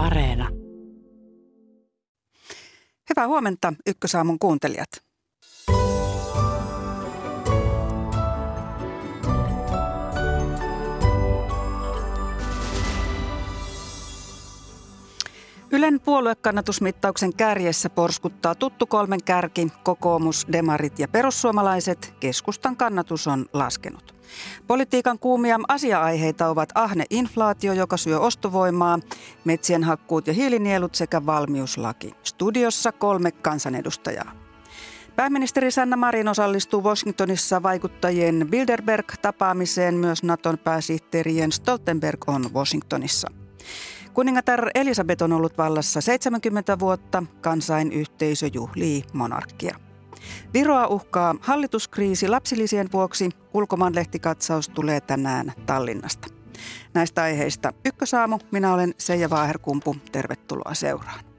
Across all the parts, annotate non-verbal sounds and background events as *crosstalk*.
Areena. Hyvää huomenta Ykkösaamun kuuntelijat. Ylen puoluekannatusmittauksen kärjessä porskuttaa tuttu kolmen kärki, kokoomus, demarit ja perussuomalaiset. Keskustan kannatus on laskenut. Politiikan kuumia asia-aiheita ovat ahne inflaatio, joka syö ostovoimaa, metsien hakkuut ja hiilinielut sekä valmiuslaki. Studiossa kolme kansanedustajaa. Pääministeri Sanna Marin osallistuu Washingtonissa vaikuttajien Bilderberg-tapaamiseen. Myös Naton pääsihteeri Jens Stoltenberg on Washingtonissa. Kuningatar Elisabeth on ollut vallassa 70 vuotta. Kansainyhteisö juhlii monarkia. Viroa uhkaa hallituskriisi lapsilisien vuoksi. Ulkomaanlehtikatsaus tulee tänään Tallinnasta. Näistä aiheista Ykkösaamu. Minä olen Seija Vaaherkumpu. Tervetuloa seuraan.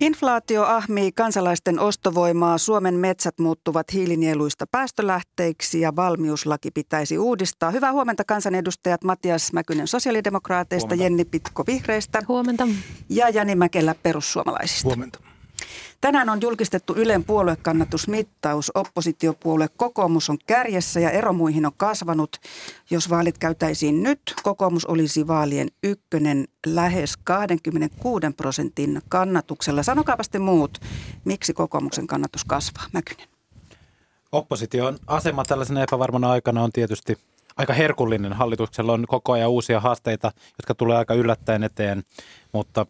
Inflaatio ahmii kansalaisten ostovoimaa, Suomen metsät muuttuvat hiilinieluista päästölähteiksi ja valmiuslaki pitäisi uudistaa. Hyvää huomenta kansanedustajat Matias Mäkynen sosiaalidemokraateista, huomenta. Jenni Pitko vihreistä huomenta. ja Jani Mäkelä perussuomalaisista. Huomenta. Tänään on julkistettu Ylen puoluekannatusmittaus. Oppositiopuolue kokoomus on kärjessä ja ero muihin on kasvanut. Jos vaalit käytäisiin nyt, kokoomus olisi vaalien ykkönen lähes 26 prosentin kannatuksella. Sanokaapa sitten muut, miksi kokoomuksen kannatus kasvaa? Mäkynen. Opposition asema tällaisena epävarmana aikana on tietysti aika herkullinen. Hallituksella on koko ajan uusia haasteita, jotka tulee aika yllättäen eteen, mutta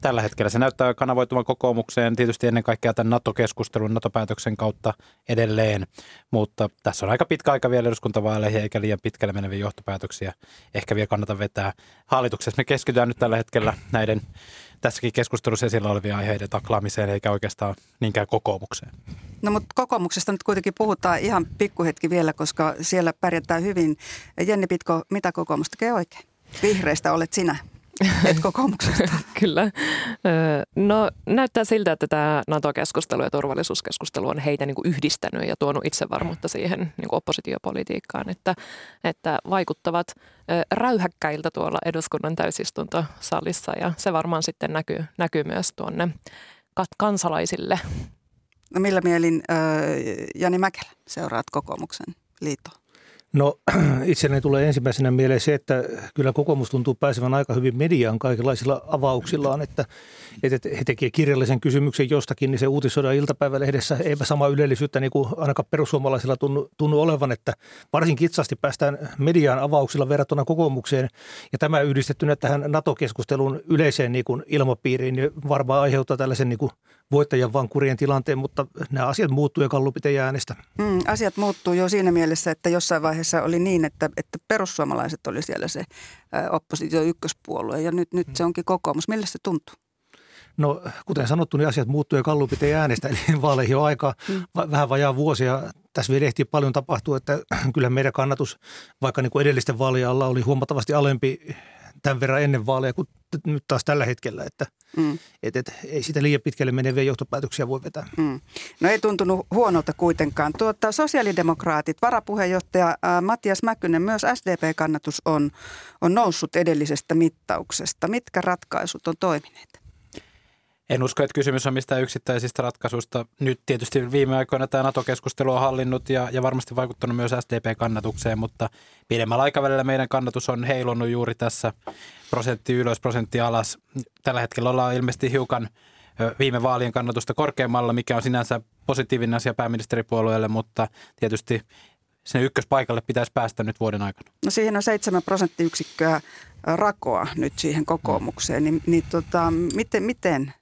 tällä hetkellä se näyttää kanavoituvan kokoomukseen tietysti ennen kaikkea tämän NATO-keskustelun, NATO-päätöksen kautta edelleen, mutta tässä on aika pitkä aika vielä eduskuntavaaleihin eikä liian pitkälle meneviä johtopäätöksiä ehkä vielä kannata vetää. Hallituksessa me keskitytään nyt tällä hetkellä näiden tässäkin keskustelussa esillä olevia aiheiden taklaamiseen eikä oikeastaan niinkään kokoomukseen. No mutta kokoomuksesta nyt kuitenkin puhutaan ihan pikkuhetki vielä, koska siellä pärjätään hyvin. Jenni Pitko, mitä kokoomus tekee oikein? Vihreistä olet sinä. *laughs* Et kokoomuksesta. *laughs* Kyllä. No näyttää siltä, että tämä NATO-keskustelu ja turvallisuuskeskustelu on heitä niin kuin yhdistänyt ja tuonut itsevarmuutta siihen niin kuin oppositiopolitiikkaan, että, että vaikuttavat räyhäkkäiltä tuolla eduskunnan täysistuntosalissa ja se varmaan sitten näkyy, näkyy myös tuonne kansalaisille. No millä mielin äh, Jani Mäkelä seuraat kokoomuksen liittoa? No *clears throat* itselleni tulee ensimmäisenä mieleen se, että kyllä kokoomus tuntuu pääsevän aika hyvin mediaan kaikenlaisilla avauksillaan, että, että he tekevät kirjallisen kysymyksen jostakin, niin se uutisoidaan iltapäivälehdessä. Eipä sama ylellisyyttä niin kuin ainakaan perussuomalaisilla tunnu, tunnu olevan, että varsin kitsasti päästään mediaan avauksilla verrattuna kokoomukseen. Ja tämä yhdistettynä tähän NATO-keskustelun yleiseen niin kuin ilmapiiriin niin varmaan aiheuttaa tällaisen niin kuin voittajan vankurien tilanteen, mutta nämä asiat muuttuu ja kallupit ei äänestä. Mm, asiat muuttuu jo siinä mielessä, että jossain vaiheessa oli niin, että, että perussuomalaiset oli siellä se oppositio ykköspuolue ja nyt, nyt se onkin kokoomus. Millä se tuntuu? No kuten sanottu, niin asiat muuttuu ja kallupit ei äänestä, eli *laughs* vaaleihin on aika mm. vähän vajaa vuosia. Tässä vielä ehtii paljon tapahtua, että *clears throat* kyllä meidän kannatus, vaikka niin kuin edellisten vaalien alla oli huomattavasti alempi tämän verran ennen vaaleja kuin nyt taas tällä hetkellä, että mm. et, et, ei sitä liian pitkälle meneviä johtopäätöksiä voi vetää. Mm. No ei tuntunut huonolta kuitenkaan. Tuota, sosiaalidemokraatit, varapuheenjohtaja ää, Matias Mäkynen, myös SDP-kannatus on, on noussut edellisestä mittauksesta. Mitkä ratkaisut on toimineet? En usko, että kysymys on mistään yksittäisistä ratkaisuista. Nyt tietysti viime aikoina tämä NATO-keskustelu on hallinnut ja, ja varmasti vaikuttanut myös SDP-kannatukseen, mutta pidemmällä aikavälillä meidän kannatus on heilunut juuri tässä prosentti ylös, prosentti alas. Tällä hetkellä ollaan ilmeisesti hiukan viime vaalien kannatusta korkeammalla, mikä on sinänsä positiivinen asia pääministeripuolueelle, mutta tietysti sinne ykköspaikalle pitäisi päästä nyt vuoden aikana. No siihen on 7 prosenttiyksikköä rakoa nyt siihen kokoomukseen, niin, niin tota, miten, miten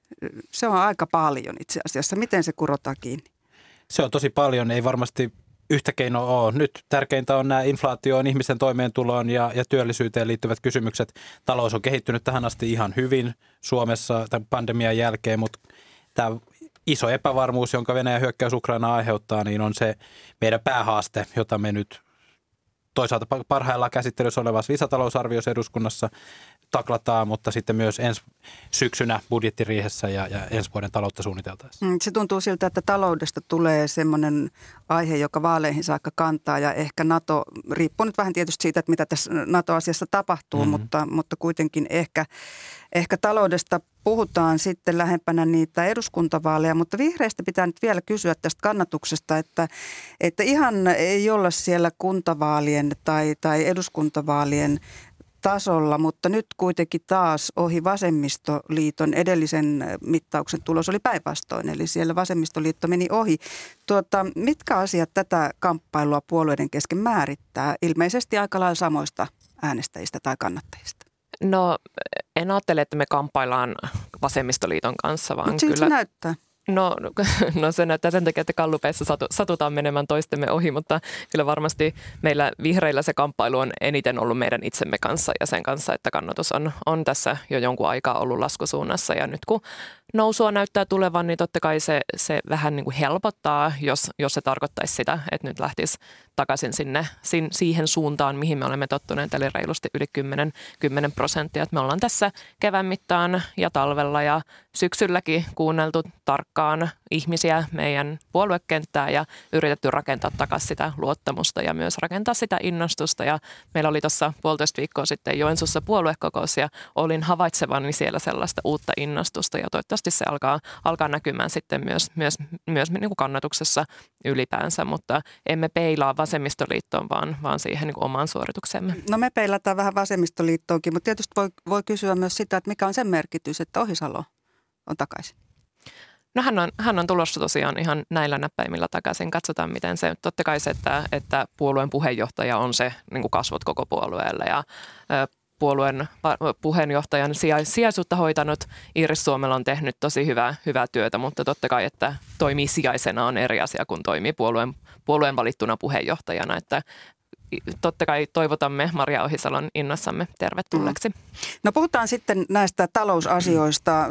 se on aika paljon itse asiassa. Miten se kurotaan kiinni? Se on tosi paljon, ei varmasti yhtä keinoa ole. Nyt tärkeintä on nämä inflaatioon, ihmisen toimeentuloon ja, ja työllisyyteen liittyvät kysymykset. Talous on kehittynyt tähän asti ihan hyvin Suomessa tämän pandemian jälkeen, mutta tämä iso epävarmuus, jonka Venäjän hyökkäys Ukraina aiheuttaa, niin on se meidän päähaaste, jota me nyt toisaalta parhaillaan käsittelyssä olevassa lisätalousarviossa eduskunnassa taklataan, mutta sitten myös ensi syksynä budjettiriihessä ja, ja ensi vuoden taloutta suunniteltaessa. Mm, se tuntuu siltä, että taloudesta tulee semmoinen aihe, joka vaaleihin saakka kantaa ja ehkä NATO, riippuu nyt vähän tietysti siitä, että mitä tässä NATO-asiassa tapahtuu, mm-hmm. mutta, mutta kuitenkin ehkä, ehkä taloudesta puhutaan sitten lähempänä niitä eduskuntavaaleja, mutta vihreistä pitää nyt vielä kysyä tästä kannatuksesta, että, että ihan ei olla siellä kuntavaalien tai, tai eduskuntavaalien tasolla, mutta nyt kuitenkin taas ohi vasemmistoliiton edellisen mittauksen tulos oli päinvastoin, eli siellä vasemmistoliitto meni ohi. Tuota, mitkä asiat tätä kamppailua puolueiden kesken määrittää? Ilmeisesti aika lailla samoista äänestäjistä tai kannattajista. No en ajattele, että me kamppaillaan vasemmistoliiton kanssa, vaan Mut kyllä... se näyttää. No, *laughs* no se näyttää sen takia, että kallupeissa satu, satutaan menemään toistemme ohi, mutta kyllä varmasti meillä vihreillä se kamppailu on eniten ollut meidän itsemme kanssa ja sen kanssa, että kannatus on, on tässä jo jonkun aikaa ollut laskusuunnassa ja nyt kun nousua näyttää tulevan, niin totta kai se, se vähän niin kuin helpottaa, jos, jos se tarkoittaisi sitä, että nyt lähtisi takaisin sinne sin, siihen suuntaan, mihin me olemme tottuneet, eli reilusti yli 10, 10 prosenttia. Että me ollaan tässä kevään mittaan ja talvella ja syksylläkin kuunneltu tarkkaan ihmisiä, meidän puoluekenttää ja yritetty rakentaa takaisin sitä luottamusta ja myös rakentaa sitä innostusta. Ja meillä oli tuossa puolitoista viikkoa sitten Joensuussa puoluekokous ja olin havaitsevani siellä sellaista uutta innostusta ja toivottavasti se alkaa, alkaa näkymään sitten myös, myös, myös niin kuin kannatuksessa ylipäänsä, mutta emme peilaa vasemmistoliittoon, vaan, vaan siihen niin omaan suorituksemme. No me peilataan vähän vasemmistoliittoonkin, mutta tietysti voi, voi kysyä myös sitä, että mikä on sen merkitys, että Ohisalo on takaisin. No hän on, hän on tulossa tosiaan ihan näillä näppäimillä takaisin. Katsotaan, miten se, totta kai se, että, että puolueen puheenjohtaja on se niin kuin kasvot koko puolueelle ja puolueen puheenjohtajan sijaisuutta hoitanut Iiris Suomella on tehnyt tosi hyvää, hyvää työtä, mutta totta kai, että toimii sijaisena on eri asia kuin toimii puolueen, puolueen valittuna puheenjohtajana, että totta kai toivotamme Maria Ohisalon innossamme tervetulleeksi. Mm. No puhutaan sitten näistä talousasioista,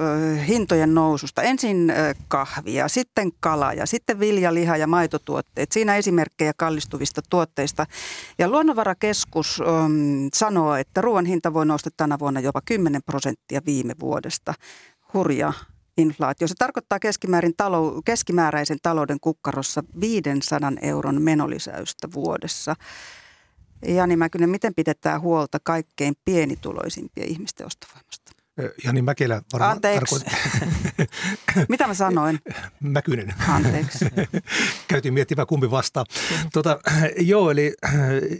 hintojen noususta. Ensin kahvia, sitten kala ja sitten vilja, liha ja maitotuotteet. Siinä esimerkkejä kallistuvista tuotteista. Ja Luonnonvarakeskus um, sanoo, että ruoan hinta voi nousta tänä vuonna jopa 10 prosenttia viime vuodesta. Hurja inflaatio. Se tarkoittaa keskimäärin talou- keskimääräisen talouden kukkarossa 500 euron menolisäystä vuodessa. Jani Mäkynen, miten pidetään huolta kaikkein pienituloisimpien ihmisten ostovoimasta? Jani Mäkelä varmaan Anteeksi. *laughs* Mitä mä sanoin? Mäkynen. Anteeksi. *laughs* Käytiin miettimään kumpi vastaa. Tota, joo, eli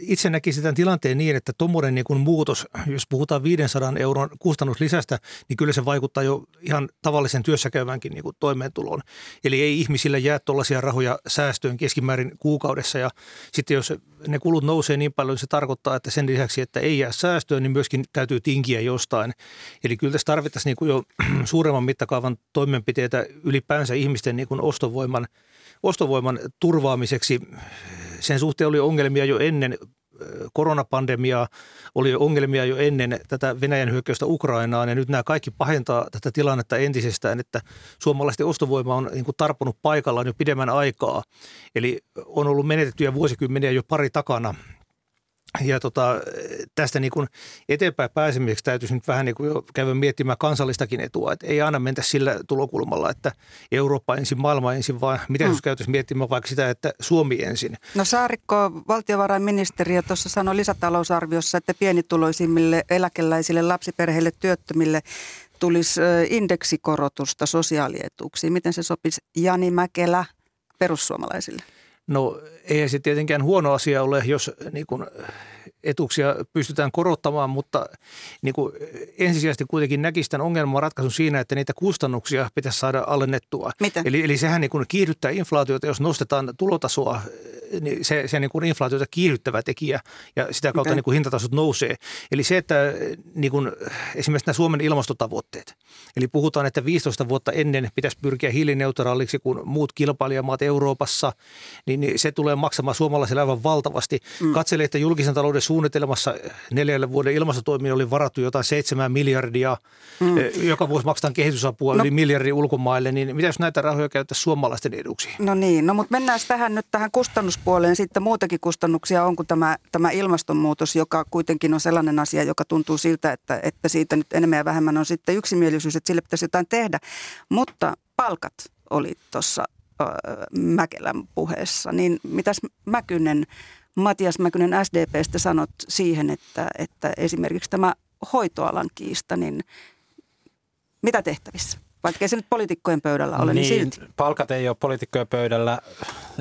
itse näkisin tämän tilanteen niin, että tuommoinen niin muutos, jos puhutaan 500 euron kustannuslisästä, niin kyllä se vaikuttaa jo ihan tavallisen työssäkäyvänkin niin kuin toimeentuloon. Eli ei ihmisillä jää tuollaisia rahoja säästöön keskimäärin kuukaudessa ja sitten jos ne kulut nousee niin paljon, se tarkoittaa, että sen lisäksi, että ei jää säästöön, niin myöskin täytyy tinkiä jostain. Eli kyllä tässä tarvittaisiin niin kuin jo *clears throat* suuremman mittakaavan toimenpiteitä ylipäänsä ihmisten niin kuin ostovoiman, ostovoiman turvaamiseksi. Sen suhteen oli ongelmia jo ennen koronapandemiaa, oli ongelmia jo ennen tätä Venäjän hyökkäystä Ukrainaan ja nyt nämä kaikki pahentaa tätä tilannetta entisestään, että suomalaisten ostovoima on niin kuin tarponut paikallaan jo pidemmän aikaa. Eli on ollut menetettyjä vuosikymmeniä jo pari takana ja tota, tästä niin kuin eteenpäin pääsemiseksi täytyisi nyt vähän niin kuin jo käydä miettimään kansallistakin etua. Että ei aina mentä sillä tulokulmalla, että Eurooppa ensin, maailma ensin, vaan miten mm. jos käytäisiin miettimään vaikka sitä, että Suomi ensin. No Saarikko, valtiovarainministeriö tuossa sanoi lisätalousarviossa, että pienituloisimmille eläkeläisille, lapsiperheille, työttömille tulisi indeksikorotusta sosiaalietuuksiin. Miten se sopisi Jani Mäkelä perussuomalaisille? No ei se tietenkään huono asia ole, jos niin kuin, etuuksia pystytään korottamaan, mutta niin kuin, ensisijaisesti kuitenkin näkisi tämän ongelman ratkaisun siinä, että niitä kustannuksia pitäisi saada alennettua. Mitä? Eli, eli sehän niin kuin kiihdyttää inflaatiota, jos nostetaan tulotasoa niin se, se niin kuin inflaatiota kiihdyttävä tekijä ja sitä kautta niin kuin hintatasot nousee. Eli se, että niin kuin, esimerkiksi nämä Suomen ilmastotavoitteet. Eli puhutaan, että 15 vuotta ennen pitäisi pyrkiä hiilineutraaliksi kuin muut kilpailijamaat Euroopassa, niin niin se tulee maksamaan suomalaisille aivan valtavasti. Mm. Katselin, että julkisen talouden suunnitelmassa neljälle vuoden ilmastotoimiin oli varattu jotain seitsemän miljardia. Mm. Eh, joka vuosi maksetaan kehitysapua no. yli miljardi ulkomaille, niin mitä jos näitä rahoja käyttäisiin suomalaisten eduksi? No niin, no mutta mennään tähän nyt tähän kustannuspuoleen. Sitten muutakin kustannuksia on kuin tämä, tämä ilmastonmuutos, joka kuitenkin on sellainen asia, joka tuntuu siltä, että, että siitä nyt enemmän ja vähemmän on sitten yksimielisyys, että sille pitäisi jotain tehdä. Mutta palkat oli tuossa Mäkelän puheessa. Niin mitäs Mäkynen, Matias Mäkynen SDPstä sanot siihen, että, että esimerkiksi tämä hoitoalan kiista, niin mitä tehtävissä? Vaikka se nyt poliitikkojen pöydällä ole, niin, niin silti. Palkat ei ole poliitikkojen pöydällä.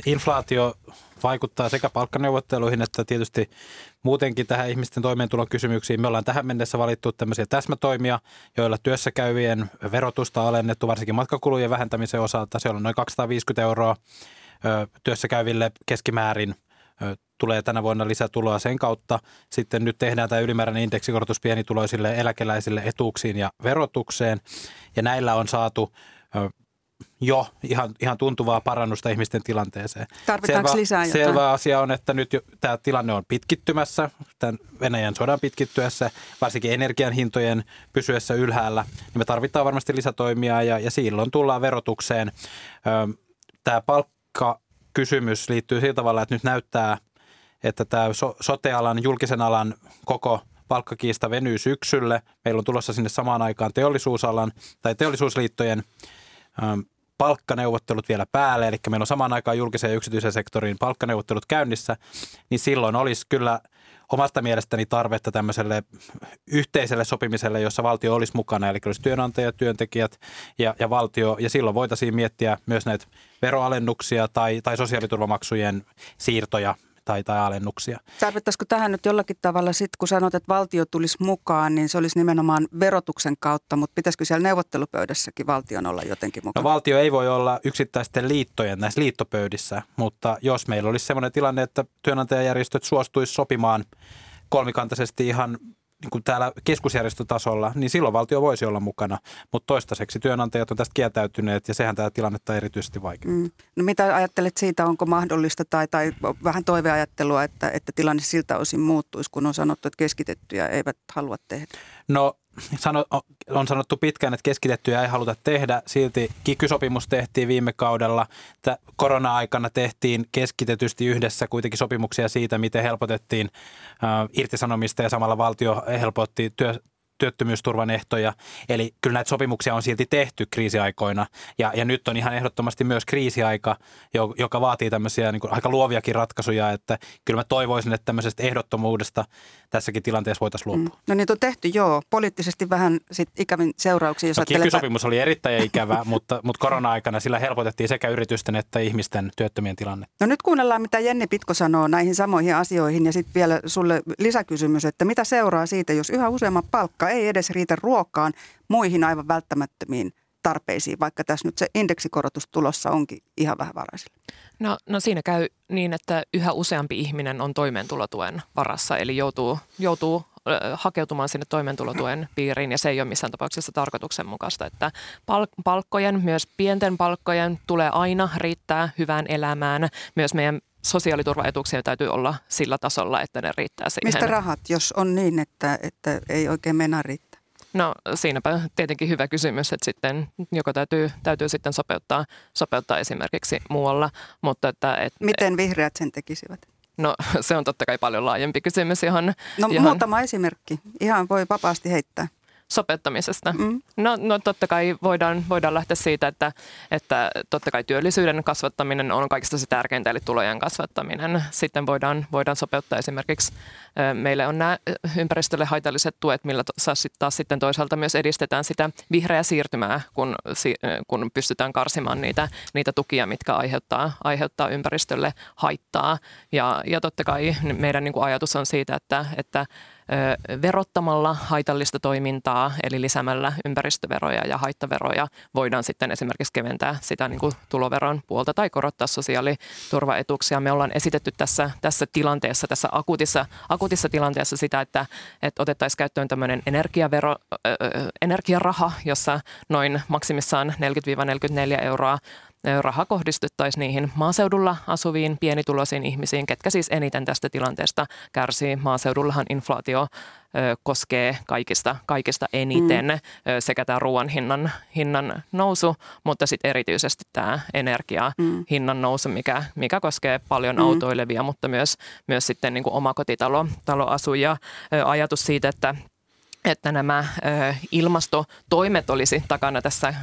Inflaatio vaikuttaa sekä palkkaneuvotteluihin että tietysti muutenkin tähän ihmisten toimeentulon kysymyksiin. Me ollaan tähän mennessä valittu tämmöisiä täsmätoimia, joilla työssä käyvien verotusta alennettu, varsinkin matkakulujen vähentämisen osalta. Se on noin 250 euroa työssä käyville keskimäärin tulee tänä vuonna lisätuloa sen kautta. Sitten nyt tehdään tämä ylimääräinen indeksikorotus pienituloisille eläkeläisille etuuksiin ja verotukseen. Ja näillä on saatu jo ihan, ihan tuntuvaa parannusta ihmisten tilanteeseen. Tarvitaanko selvä, lisää jotain? Selvä asia on, että nyt jo, tämä tilanne on pitkittymässä, tämän Venäjän sodan pitkittyessä, varsinkin energian hintojen pysyessä ylhäällä. Niin me tarvitaan varmasti lisätoimia ja, ja silloin tullaan verotukseen. Tämä palkkakysymys liittyy sillä tavalla, että nyt näyttää, että tämä so, sotealan, julkisen alan koko palkkakiista venyy syksylle. Meillä on tulossa sinne samaan aikaan teollisuusalan tai teollisuusliittojen Ähm, palkkaneuvottelut vielä päälle, eli meillä on samaan aikaan julkisen ja yksityisen sektorin palkkaneuvottelut käynnissä, niin silloin olisi kyllä omasta mielestäni tarvetta tämmöiselle yhteiselle sopimiselle, jossa valtio olisi mukana, eli olisi työnantajat, työntekijät ja, ja valtio, ja silloin voitaisiin miettiä myös näitä veroalennuksia tai, tai sosiaaliturvamaksujen siirtoja tai, tai alennuksia. Tarvittaisiko tähän nyt jollakin tavalla sitten, kun sanot, että valtio tulisi mukaan, niin se olisi nimenomaan verotuksen kautta, mutta pitäisikö siellä neuvottelupöydässäkin valtion olla jotenkin mukana? No valtio ei voi olla yksittäisten liittojen näissä liittopöydissä, mutta jos meillä olisi sellainen tilanne, että työnantajajärjestöt suostuisi sopimaan kolmikantaisesti ihan niin kuin täällä keskusjärjestötasolla, niin silloin valtio voisi olla mukana. Mutta toistaiseksi työnantajat on tästä kieltäytyneet ja sehän tämä tilannetta erityisesti vaikea. Mm. No mitä ajattelet siitä, onko mahdollista tai, tai vähän toiveajattelua, että, että tilanne siltä osin muuttuisi, kun on sanottu, että keskitettyjä eivät halua tehdä? No sano, on sanottu pitkään, että keskitettyjä ei haluta tehdä. Silti kikysopimus tehtiin viime kaudella. Korona-aikana tehtiin keskitetysti yhdessä kuitenkin sopimuksia siitä, miten helpotettiin irtisanomista ja samalla valtio helpotti työ, työttömyysturvan ehtoja. Eli kyllä näitä sopimuksia on silti tehty kriisiaikoina. Ja, ja nyt on ihan ehdottomasti myös kriisiaika, joka vaatii tämmöisiä niin aika luoviakin ratkaisuja. Että kyllä mä toivoisin, että tämmöisestä ehdottomuudesta tässäkin tilanteessa voitaisiin luopua. Mm. No niitä on tehty, joo. Poliittisesti vähän sit ikävin seurauksia. Jos no, sopimus oli erittäin ikävä, *laughs* mutta, mutta korona-aikana sillä helpotettiin sekä yritysten että ihmisten työttömien tilanne. No nyt kuunnellaan, mitä Jenni Pitko sanoo näihin samoihin asioihin. Ja sitten vielä sulle lisäkysymys, että mitä seuraa siitä, jos yhä useamman palkka ei edes riitä ruokaan muihin aivan välttämättömiin tarpeisiin, vaikka tässä nyt se indeksikorotus tulossa onkin ihan vähävaraisille? No, no siinä käy niin, että yhä useampi ihminen on toimeentulotuen varassa, eli joutuu, joutuu hakeutumaan sinne toimeentulotuen *clears throat* piiriin ja se ei ole missään tapauksessa tarkoituksenmukaista, että palkkojen, myös pienten palkkojen tulee aina riittää hyvään elämään. Myös meidän sosiaaliturvaetuuksien täytyy olla sillä tasolla, että ne riittää siihen. Mistä rahat, jos on niin, että, että ei oikein mennä riittää? No siinäpä tietenkin hyvä kysymys, että sitten joko täytyy, täytyy sitten sopeuttaa, sopeuttaa esimerkiksi muualla. Mutta että, et, Miten vihreät sen tekisivät? No *laughs* se on totta kai paljon laajempi kysymys, johon... No johon... muutama esimerkki. Ihan voi vapaasti heittää sopeuttamisesta? Mm. No, no totta kai voidaan, voidaan lähteä siitä, että, että totta kai työllisyyden kasvattaminen on kaikista se tärkeintä, eli tulojen kasvattaminen. Sitten voidaan, voidaan sopeuttaa esimerkiksi, meille on nämä ympäristölle haitalliset tuet, millä taas sitten toisaalta myös edistetään sitä vihreää siirtymää, kun, kun pystytään karsimaan niitä, niitä tukia, mitkä aiheuttaa, aiheuttaa ympäristölle haittaa. Ja, ja totta kai meidän niin kuin ajatus on siitä, että, että verottamalla haitallista toimintaa, eli lisäämällä ympäristöveroja ja haittaveroja, voidaan sitten esimerkiksi keventää sitä niin kuin tuloveron puolta tai korottaa sosiaaliturvaetuuksia. Me ollaan esitetty tässä, tässä tilanteessa, tässä akuutissa, akuutissa tilanteessa sitä, että, että otettaisiin käyttöön tämmöinen energiavero, ö, energiaraha, jossa noin maksimissaan 40-44 euroa raha kohdistettaisiin niihin maaseudulla asuviin pienituloisiin ihmisiin, ketkä siis eniten tästä tilanteesta kärsii. Maaseudullahan inflaatio koskee kaikista, kaikista eniten mm. sekä tämä ruoan hinnan, hinnan nousu, mutta sitten erityisesti tämä energia mm. hinnan nousu, mikä, mikä koskee paljon mm. autoilevia, mutta myös, myös sitten niin kuin omakotitaloasujia. Ajatus siitä, että että nämä ö, ilmastotoimet olisi takana tässä ö,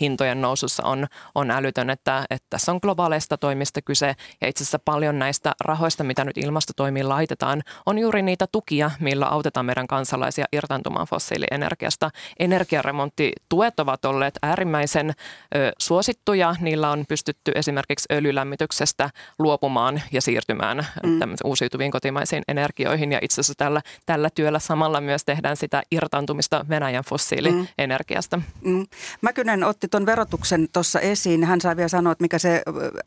hintojen nousussa on, on älytön, että, että tässä on globaaleista toimista kyse ja itse asiassa paljon näistä rahoista, mitä nyt ilmastotoimiin laitetaan, on juuri niitä tukia, millä autetaan meidän kansalaisia irtaantumaan fossiilienergiasta. Energiaremonttituet ovat olleet äärimmäisen ö, suosittuja, niillä on pystytty esimerkiksi öljylämmityksestä luopumaan ja siirtymään mm. uusiutuviin kotimaisiin energioihin ja itse asiassa tällä, tällä työllä samalla myös tehdään tehdään sitä irtaantumista Venäjän fossiilienergiasta. Mm. Mm. Mäkynen otti tuon verotuksen tuossa esiin. Hän sai vielä sanoa, että mikä se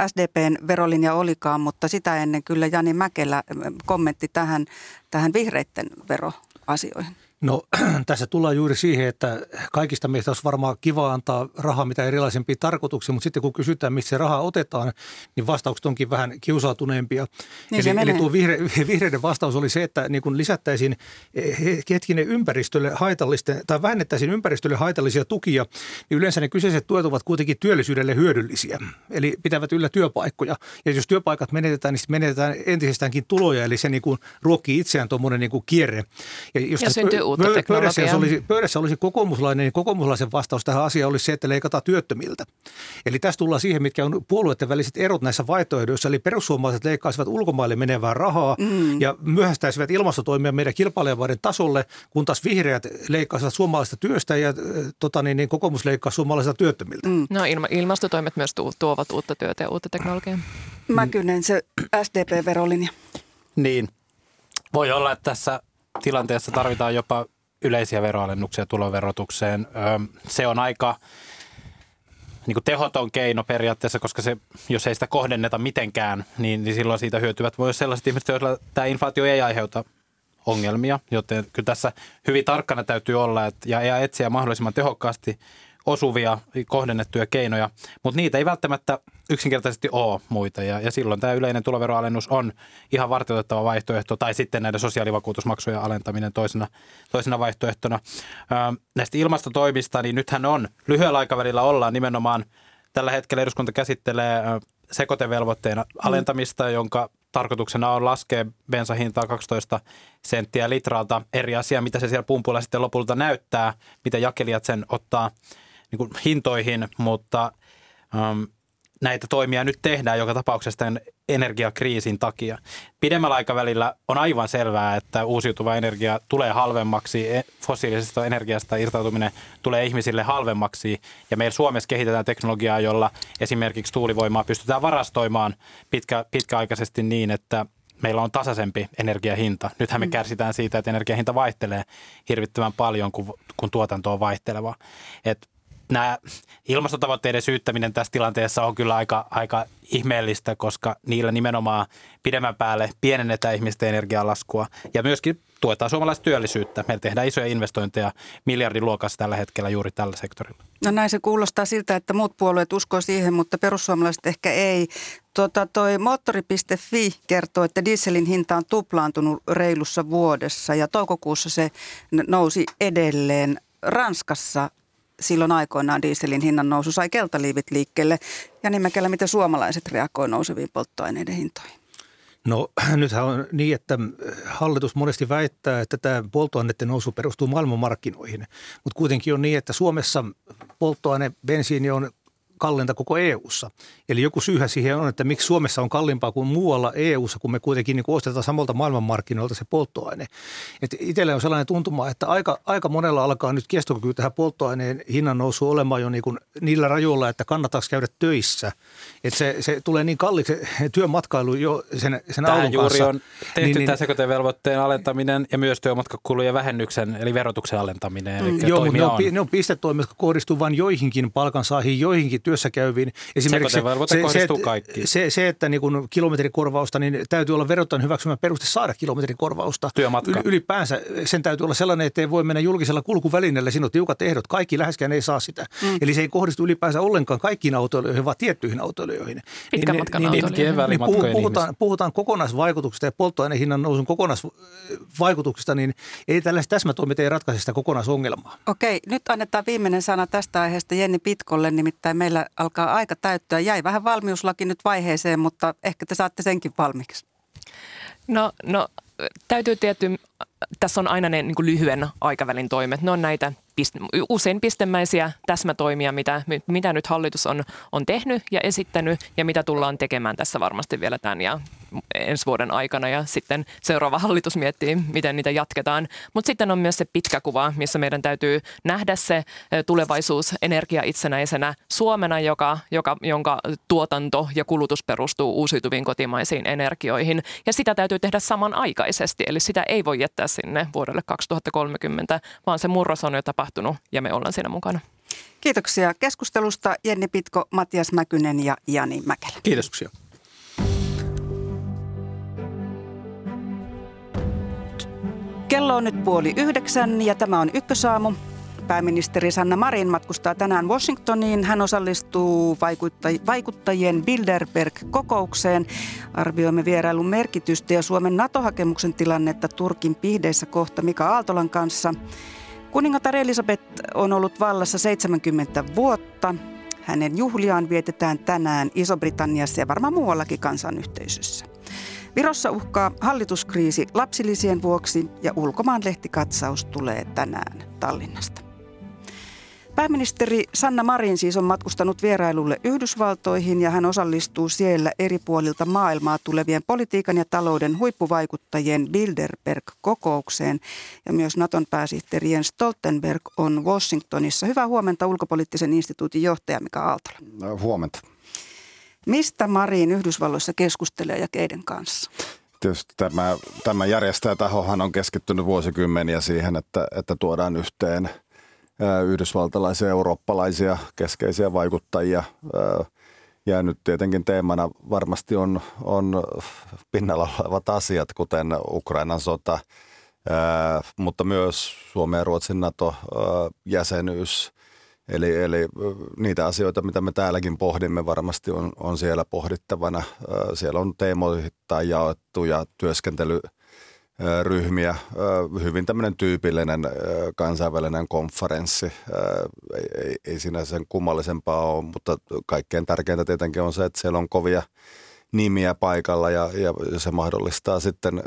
SDPn verolinja olikaan, mutta sitä ennen kyllä Jani Mäkelä kommentti tähän, tähän vihreitten veroasioihin. No *clears throat* tässä tullaan juuri siihen, että kaikista meistä olisi varmaan kiva antaa rahaa mitä erilaisempiin tarkoituksiin, mutta sitten kun kysytään, mistä se raha otetaan, niin vastaukset onkin vähän kiusautuneempia. Niin eli, eli tuo vihre, *laughs* vihreiden vastaus oli se, että niin kun lisättäisiin eh, hetkinen ympäristölle haitallisten, tai vähennettäisiin ympäristölle haitallisia tukia, niin yleensä ne kyseiset tuet ovat kuitenkin työllisyydelle hyödyllisiä, eli pitävät yllä työpaikkoja. Ja jos työpaikat menetetään, niin menetetään entisestäänkin tuloja, eli se niin kuin ruokkii itseään tuommoinen niin kierre. Ja, jos ja syntyy uutta pöydässä, jos olisi, pöydässä olisi kokoomuslainen, niin kokoomuslaisen vastaus tähän asiaan olisi se, että leikataan työttömiltä. Eli tässä tullaan siihen, mitkä on puolueiden väliset erot näissä vaihtoehdoissa. Eli perussuomalaiset leikkaisivat ulkomaille menevää rahaa mm. ja myöhästäisivät ilmastotoimia meidän kilpailijamaiden tasolle, kun taas vihreät leikkaisivat suomalaista työstä ja tota, niin, niin kokoomus leikkaa suomalaisista työttömiltä. Mm. No ilma, ilmastotoimet myös tuovat uutta työtä ja uutta teknologiaa. Mäkynen, se SDP-verolinja. Niin. Voi olla, että tässä tilanteessa tarvitaan jopa yleisiä veroalennuksia tuloverotukseen. Se on aika niin kuin tehoton keino periaatteessa, koska se, jos ei sitä kohdenneta mitenkään, niin, niin silloin siitä hyötyvät myös sellaiset ihmiset, joilla tämä inflaatio ei aiheuta ongelmia. Joten kyllä tässä hyvin tarkkana täytyy olla että, ja, ja etsiä mahdollisimman tehokkaasti osuvia, kohdennettuja keinoja, mutta niitä ei välttämättä yksinkertaisesti ole muita. Ja, ja silloin tämä yleinen tuloveroalennus on ihan varteutettava vaihtoehto, tai sitten näiden sosiaalivakuutusmaksujen alentaminen toisena, toisena vaihtoehtona. Ö, näistä ilmastotoimista, niin nythän on, lyhyellä aikavälillä ollaan nimenomaan, tällä hetkellä eduskunta käsittelee sekoitevelvoitteen alentamista, mm. jonka tarkoituksena on laskea bensahintaa 12 senttiä litralta. Eri asia, mitä se siellä pumpulla sitten lopulta näyttää, miten jakelijat sen ottaa – niin kuin hintoihin, mutta um, näitä toimia nyt tehdään joka tapauksessa tämän energiakriisin takia. Pidemmällä aikavälillä on aivan selvää, että uusiutuva energia tulee halvemmaksi, e, fossiilisesta energiasta irtautuminen tulee ihmisille halvemmaksi ja meillä Suomessa kehitetään teknologiaa, jolla esimerkiksi tuulivoimaa pystytään varastoimaan pitkä, pitkäaikaisesti niin, että meillä on tasaisempi energiahinta. Nythän me mm. kärsitään siitä, että energiahinta vaihtelee hirvittävän paljon, kun, kun tuotanto on vaihteleva. Et nämä ilmastotavoitteiden syyttäminen tässä tilanteessa on kyllä aika, aika ihmeellistä, koska niillä nimenomaan pidemmän päälle pienennetään ihmisten energialaskua ja myöskin tuetaan suomalaista työllisyyttä. Meillä tehdään isoja investointeja miljardin luokassa tällä hetkellä juuri tällä sektorilla. No näin se kuulostaa siltä, että muut puolueet uskoo siihen, mutta perussuomalaiset ehkä ei. Tota, toi moottori.fi kertoo, että dieselin hinta on tuplaantunut reilussa vuodessa ja toukokuussa se nousi edelleen. Ranskassa silloin aikoinaan dieselin hinnan nousu sai keltaliivit liikkeelle. Ja nimekällä, miten suomalaiset reagoivat nouseviin polttoaineiden hintoihin? No *clears throat* nythän on niin, että hallitus monesti väittää, että tämä polttoaineiden nousu perustuu maailmanmarkkinoihin. Mutta kuitenkin on niin, että Suomessa polttoaine, bensiini on kalliinta koko EU:ssa. Eli joku syyhän siihen on, että miksi Suomessa on kalliimpaa kuin muualla EU:ssa, kun me kuitenkin niin ostetaan samalta maailmanmarkkinoilta se polttoaine. Et itsellä on sellainen tuntuma, että aika, aika monella alkaa nyt kestokyky tähän polttoaineen hinnan nousu olemaan jo niin kuin niillä rajoilla, että kannattaisi käydä töissä. Että se, se tulee niin kalliiksi työmatkailu jo sen, sen Tähän juuri kanssa. on tehty niin, niin, tämä sekoitevelvoitteen alentaminen ja myös työmatkakulujen vähennyksen eli verotuksen alentaminen. Eli. Joo, mutta ne on, ne on pistetoimia, jotka kohdistuu vain joihinkin palkansaajiin, joihinkin työssä käyviin. Esimerkiksi se, se, se, se, se, että niin kun kilometrikorvausta, niin täytyy olla verottajan hyväksymä peruste saada kilometrikorvausta. Työmatka. Ylipäänsä sen täytyy olla sellainen, että ei voi mennä julkisella kulkuvälineellä. Siinä on tiukat ehdot. Kaikki läheskään ei saa sitä. Mm. Eli se ei kohdistu ylipäänsä ollenkaan kaikkiin autoilijoihin, vaan tiettyihin autoilijoihin. Pitkän niin, matkan niin, autoilijoihin. Niin, niin, puhutaan, puhutaan kokonaisvaikutuksista ja polttoaineen hinnan nousun kokonaisvaikutuksista, niin ei tällaiset täsmätoimet ei ratkaise sitä kokonaisongelmaa. Okei, nyt annetaan viimeinen sana tästä aiheesta Jenni Pitkolle, nimittäin meillä alkaa aika täyttyä. Jäi vähän valmiuslaki nyt vaiheeseen, mutta ehkä te saatte senkin valmiiksi. No, no täytyy tietty, tässä on aina ne niin kuin lyhyen aikavälin toimet. Ne on näitä usein pistemäisiä täsmätoimia, mitä, mitä nyt hallitus on, on tehnyt ja esittänyt ja mitä tullaan tekemään tässä varmasti vielä tämän ja ensi vuoden aikana ja sitten seuraava hallitus miettii, miten niitä jatketaan. Mutta sitten on myös se pitkä kuva, missä meidän täytyy nähdä se tulevaisuus energia itsenäisenä Suomena, joka, joka, jonka tuotanto ja kulutus perustuu uusiutuviin kotimaisiin energioihin. Ja sitä täytyy tehdä samanaikaisesti, eli sitä ei voi jättää sinne vuodelle 2030, vaan se murros on jo tapahtunut ja me ollaan siinä mukana. Kiitoksia keskustelusta Jenni Pitko, Matias Mäkynen ja Jani Mäkelä. Kiitoksia. Kello on nyt puoli yhdeksän ja tämä on Ykkösaamu. Pääministeri Sanna Marin matkustaa tänään Washingtoniin. Hän osallistuu vaikuttajien Bilderberg-kokoukseen. Arvioimme vierailun merkitystä ja Suomen NATO-hakemuksen tilannetta Turkin pihdeissä kohta Mika Aaltolan kanssa. Kuningatar Elisabeth on ollut vallassa 70 vuotta. Hänen juhliaan vietetään tänään Iso-Britanniassa ja varmaan muuallakin kansanyhteisössä. Virossa uhkaa hallituskriisi lapsilisien vuoksi ja ulkomaanlehtikatsaus tulee tänään Tallinnasta. Pääministeri Sanna Marin siis on matkustanut vierailulle Yhdysvaltoihin ja hän osallistuu siellä eri puolilta maailmaa tulevien politiikan ja talouden huippuvaikuttajien Bilderberg-kokoukseen. Ja myös Naton pääsihteeri Jens Stoltenberg on Washingtonissa. Hyvää huomenta ulkopoliittisen instituutin johtaja Mika Aaltola. Huomenta. Mistä Marin Yhdysvalloissa keskustelee ja keiden kanssa? Tietysti tämä, tämä järjestäjätahohan on keskittynyt vuosikymmeniä siihen, että, että tuodaan yhteen yhdysvaltalaisia eurooppalaisia keskeisiä vaikuttajia. Ja nyt tietenkin teemana varmasti on, on pinnalla olevat asiat, kuten Ukrainan sota, mutta myös Suomen ja Ruotsin NATO-jäsenyys – Eli, eli niitä asioita, mitä me täälläkin pohdimme, varmasti on, on siellä pohdittavana. Siellä on teemoittain jaettuja työskentelyryhmiä. Hyvin tämmöinen tyypillinen kansainvälinen konferenssi. Ei, ei, siinä sen kummallisempaa ole, mutta kaikkein tärkeintä tietenkin on se, että siellä on kovia nimiä paikalla ja, ja se mahdollistaa sitten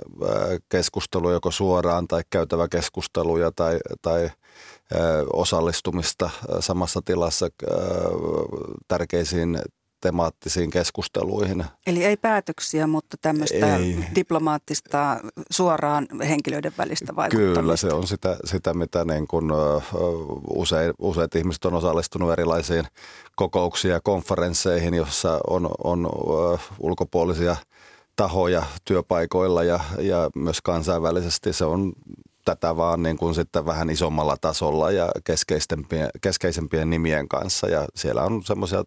keskustelua joko suoraan tai käytävä keskusteluja tai, tai – osallistumista samassa tilassa tärkeisiin temaattisiin keskusteluihin. Eli ei päätöksiä, mutta tämmöistä ei. diplomaattista suoraan henkilöiden välistä vaikuttamista. Kyllä, se on sitä, sitä mitä niin kuin, usein, useat ihmiset on osallistunut erilaisiin kokouksiin ja konferensseihin, jossa on, on ulkopuolisia tahoja työpaikoilla ja, ja myös kansainvälisesti. Se on tätä vaan niin kuin sitten vähän isommalla tasolla ja keskeisempien, keskeisempien nimien kanssa. Ja siellä on semmoisia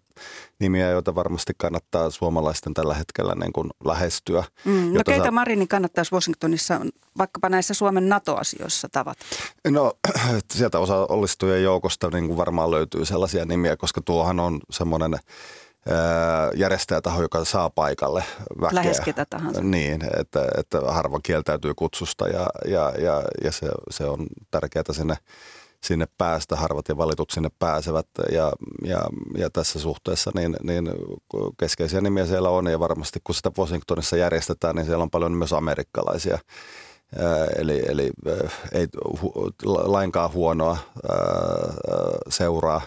nimiä, joita varmasti kannattaa suomalaisten tällä hetkellä niin kuin lähestyä. Mm, no keitä saa... Marini kannattaisi Washingtonissa vaikkapa näissä Suomen NATO-asioissa tavata? No *clears throat* sieltä osallistujien joukosta niin kuin varmaan löytyy sellaisia nimiä, koska tuohan on semmoinen – järjestäjätaho, joka saa paikalle väkeä. Lähes ketä tahansa. Niin, että, että harva kieltäytyy kutsusta ja, ja, ja, ja se, se on tärkeää sinne, sinne päästä, harvat ja valitut sinne pääsevät ja, ja, ja tässä suhteessa niin, niin keskeisiä nimiä siellä on ja varmasti kun sitä Washingtonissa järjestetään, niin siellä on paljon myös amerikkalaisia Eli, eli ei hu, lainkaan huonoa seuraa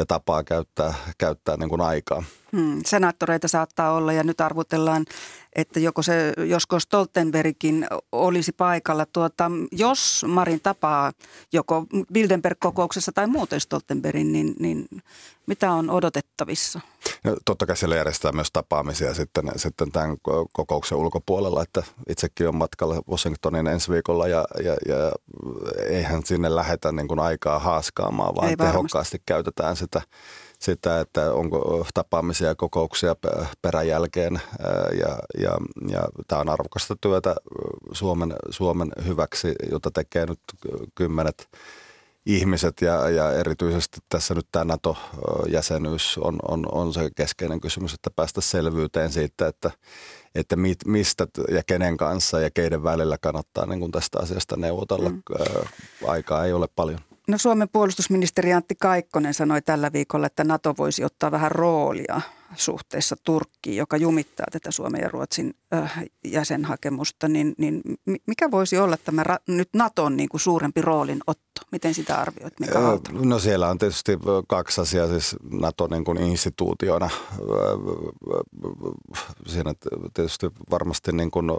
ja tapaa käyttää, käyttää niin kuin aikaa. Hmm, senaattoreita saattaa olla ja nyt arvutellaan, että joko se, josko Stoltenbergin olisi paikalla. Tuota, jos Marin tapaa joko Bildenberg-kokouksessa tai muuten Stoltenbergin, niin, niin mitä on odotettavissa? No, totta kai siellä järjestetään myös tapaamisia sitten, sitten tämän kokouksen ulkopuolella, että itsekin on matkalla Washingtonin ensi viikolla ja, ja, ja eihän sinne lähetä niin kuin aikaa haaskaamaan, vaan Ei tehokkaasti käytetään sitä sitä, että onko tapaamisia ja kokouksia peräjälkeen ja, ja, ja tämä on arvokasta työtä Suomen, Suomen hyväksi, jota tekee nyt kymmenet ihmiset ja, ja erityisesti tässä nyt tämä NATO-jäsenyys on, on, on se keskeinen kysymys, että päästä selvyyteen siitä, että, että mit, mistä ja kenen kanssa ja keiden välillä kannattaa niin kuin tästä asiasta neuvotella. Mm. Aikaa ei ole paljon. No Suomen puolustusministeri Antti Kaikkonen sanoi tällä viikolla, että NATO voisi ottaa vähän roolia suhteessa Turkkiin, joka jumittaa tätä Suomen ja Ruotsin äh, jäsenhakemusta, niin, niin mikä voisi olla tämä ra- nyt Naton niin kuin suurempi roolin otto? Miten sitä arvioit, Mika Aalto? No siellä on tietysti kaksi asiaa, siis NATO niin kuin instituutiona. Siinä tietysti varmasti niin kuin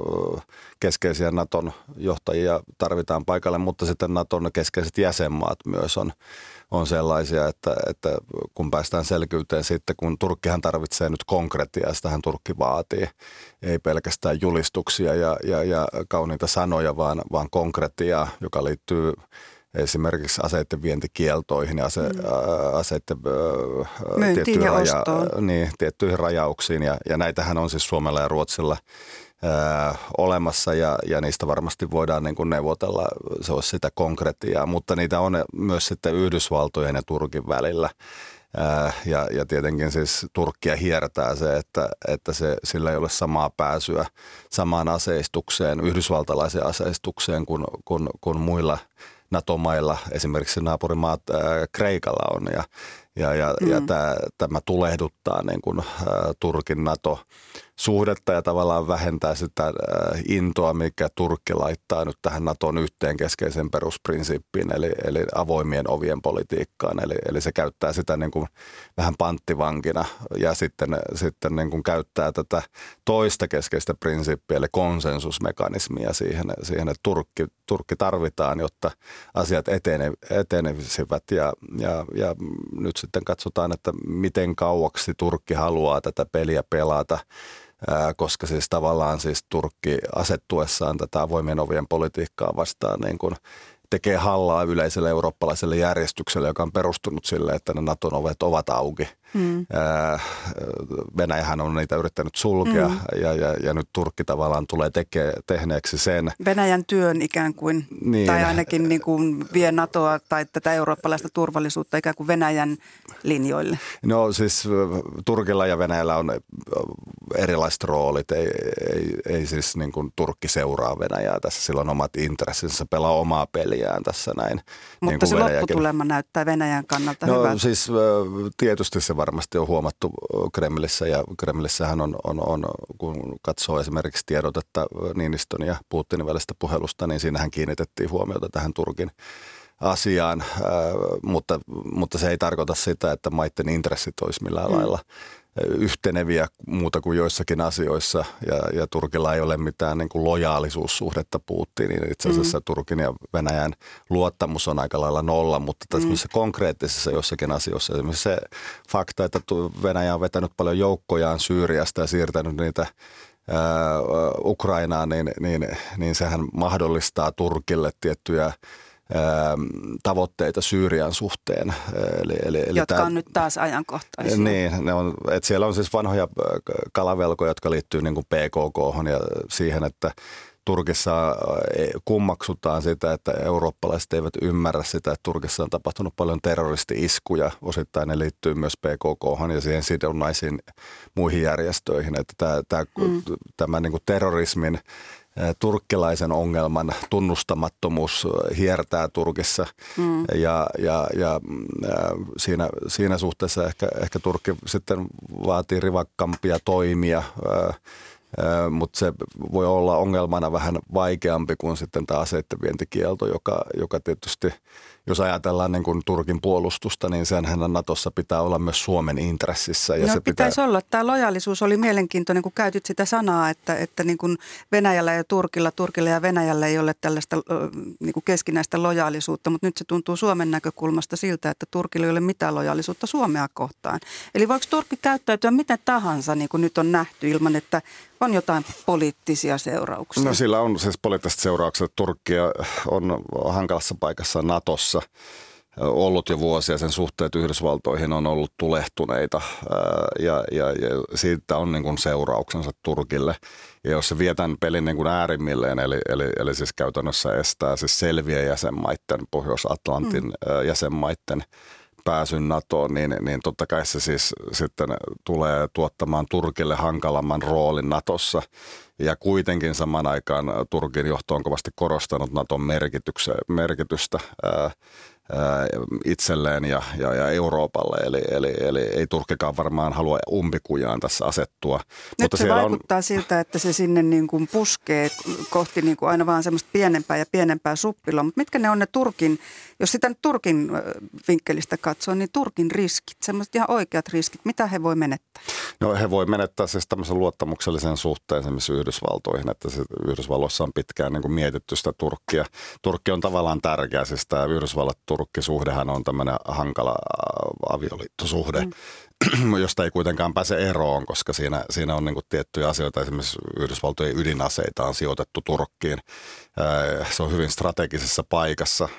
keskeisiä Naton johtajia tarvitaan paikalle, mutta sitten Naton keskeiset jäsenmaat myös on on sellaisia, että, että kun päästään selkyyteen sitten, kun Turkkihan tarvitsee nyt konkretiaa, sitähän Turkki vaatii, ei pelkästään julistuksia ja, ja, ja kauniita sanoja, vaan, vaan konkretiaa, joka liittyy esimerkiksi aseiden vientikieltoihin ja ase, mm. aseiden tiettyihin, raja, niin, tiettyihin rajauksiin. Ja, ja näitähän on siis Suomella ja Ruotsilla – olemassa ja, ja niistä varmasti voidaan niin kuin neuvotella, se olisi sitä konkretiaa, mutta niitä on myös sitten Yhdysvaltojen ja Turkin välillä. Ja, ja tietenkin siis Turkkia hiertää se, että, että se, sillä ei ole samaa pääsyä samaan aseistukseen, yhdysvaltalaiseen aseistukseen kuin, kuin, kuin muilla NATO-mailla, esimerkiksi naapurimaat ää, Kreikalla on. Ja, ja, ja, mm. ja tämä, tämä tulehduttaa niin kuin, ää, Turkin NATO suhdetta ja tavallaan vähentää sitä äh, intoa, mikä Turkki laittaa nyt tähän Naton yhteen keskeisen perusprinsiippiin, eli, eli avoimien ovien politiikkaan. Eli, eli se käyttää sitä niin kuin vähän panttivankina ja sitten, sitten niin kuin käyttää tätä toista keskeistä prinsiippiä, eli konsensusmekanismia siihen, siihen että Turkki, Turkki tarvitaan, jotta asiat etene, etenevisivät. Ja, ja, ja nyt sitten katsotaan, että miten kauaksi Turkki haluaa tätä peliä pelata koska siis tavallaan siis Turkki asettuessaan tätä avoimien ovien politiikkaa vastaan niin kuin tekee hallaa yleiselle eurooppalaiselle järjestykselle, joka on perustunut sille, että ne Naton ovet ovat auki – Mm. Venäjähän on niitä yrittänyt sulkea mm. ja, ja, ja nyt Turkki tavallaan tulee teke, tehneeksi sen. Venäjän työn ikään kuin, niin. tai ainakin niin kuin vie NATOa tai tätä eurooppalaista turvallisuutta ikään kuin Venäjän linjoille. No siis Turkilla ja Venäjällä on erilaiset roolit. Ei, ei, ei siis niin kuin Turkki seuraa Venäjää tässä. Sillä on omat intressinsä, pelaa omaa peliään tässä näin. Niin Mutta niin se Venäjäkin. lopputulema näyttää Venäjän kannalta no, hyvältä. siis tietysti se varmasti on huomattu Kremlissä ja Kremlissähän on, on, on kun katsoo esimerkiksi tiedotetta Niinistön ja Putinin välistä puhelusta, niin siinähän kiinnitettiin huomiota tähän Turkin asiaan, mutta, mutta se ei tarkoita sitä, että maiden intressit olisi millään mm. lailla yhteneviä muuta kuin joissakin asioissa ja, ja Turkilla ei ole mitään niin kuin lojaalisuussuhdetta Putiniin. Itse asiassa mm. Turkin ja Venäjän luottamus on aika lailla nolla, mutta tässä mm. konkreettisissa jossakin asioissa esimerkiksi se fakta, että Venäjä on vetänyt paljon joukkojaan Syyriasta ja siirtänyt niitä Ukrainaan, niin, niin, niin sehän mahdollistaa Turkille tiettyjä tavoitteita Syyrian suhteen. Eli, eli, eli jotka tämä, on nyt taas ajankohtaisia. Niin, ne on, että siellä on siis vanhoja äh, kalavelkoja, jotka liittyy niin kuin PKK ja siihen, että Turkissa äh, kummaksutaan sitä, että eurooppalaiset eivät ymmärrä sitä, että Turkissa on tapahtunut paljon terroristi-iskuja. Osittain ne liittyy myös PKK ja siihen sidonnaisiin muihin järjestöihin. Että tämä, tämä, mm. tämä niin kuin terrorismin turkkilaisen ongelman tunnustamattomuus hiertää Turkissa mm. ja, ja, ja siinä, siinä suhteessa ehkä, ehkä Turkki sitten vaatii rivakkampia toimia, mutta se voi olla ongelmana vähän vaikeampi kuin sitten tämä aseiden vientikielto, joka, joka tietysti – jos ajatellaan niin kuin Turkin puolustusta, niin senhän Natossa pitää olla myös Suomen intressissä. Ja no, se pitäisi pitää... olla. Tämä lojallisuus oli mielenkiintoinen, kun käytit sitä sanaa, että, että niin kuin Venäjällä ja Turkilla, Turkilla ja Venäjällä ei ole tällaista niin kuin keskinäistä lojaalisuutta, mutta nyt se tuntuu Suomen näkökulmasta siltä, että Turkilla ei ole mitään lojaalisuutta Suomea kohtaan. Eli voiko Turkki käyttäytyä miten tahansa, niin kuin nyt on nähty, ilman että on jotain poliittisia seurauksia? No sillä on siis poliittiset seuraukset. Turkki on hankalassa paikassa Natossa ollut jo vuosia. Sen suhteet Yhdysvaltoihin on ollut tulehtuneita ja, ja, ja siitä on niin kuin seurauksensa Turkille. Ja jos se vie tämän pelin niin kuin äärimmilleen, eli, eli, eli siis käytännössä estää siis selviä jäsenmaiden, Pohjois-Atlantin mm. jäsenmaiden pääsyn NATOon, niin, niin totta kai se siis sitten tulee tuottamaan Turkille hankalamman roolin NATOssa. Ja kuitenkin saman aikaan Turkin johto on kovasti korostanut NATOn merkitystä. Ää, itselleen ja, ja, ja Euroopalle. Eli, eli, eli ei Turkkikaan varmaan halua umpikujaan tässä asettua. Nyt Mutta se vaikuttaa on... siltä, että se sinne niin kuin puskee kohti niin kuin aina vaan semmoista pienempää ja pienempää suppilua. Mutta mitkä ne on ne Turkin, jos sitä nyt Turkin vinkkelistä katsoo, niin Turkin riskit, semmoiset ihan oikeat riskit, mitä he voi menettää? No he voi menettää siis tämmöisen luottamuksellisen suhteen esimerkiksi Yhdysvaltoihin, että se Yhdysvalloissa on pitkään niin kuin mietitty sitä Turkkia. Turkki on tavallaan tärkeä, siis tämä Yhdysvallat Turkki-suhdehan on tämmöinen hankala avioliittosuhde. Mm. *clears throat* josta ei kuitenkaan pääse eroon, koska siinä, siinä on niin kuin tiettyjä asioita, esimerkiksi Yhdysvaltojen ydinaseita on sijoitettu Turkkiin. Se on hyvin strategisessa paikassa,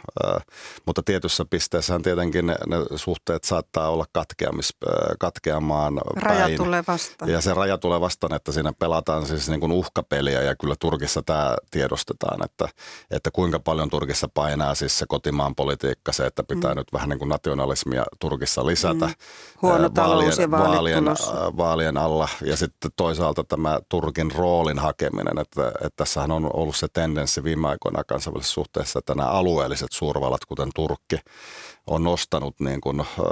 mutta tietyssä pisteessähän tietenkin ne, suhteet saattaa olla katkeamis, katkeamaan Raja päin. tulee vastaan. Ja se raja tulee vastaan, että siinä pelataan siis niin kuin uhkapeliä ja kyllä Turkissa tämä tiedostetaan, että, että kuinka paljon Turkissa painaa siis se kotimaan politiikka, se, että pitää mm. nyt vähän niin kuin nationalismia Turkissa lisätä. Mm. Huono vaalien, vaalien, äh, vaalien alla. Ja sitten toisaalta tämä Turkin roolin hakeminen, että, että tässähän on ollut se tendenssi viime aikoina kansainvälisessä suhteessa, että nämä alueelliset suurvallat, kuten Turkki, on nostanut niin kuin, ö,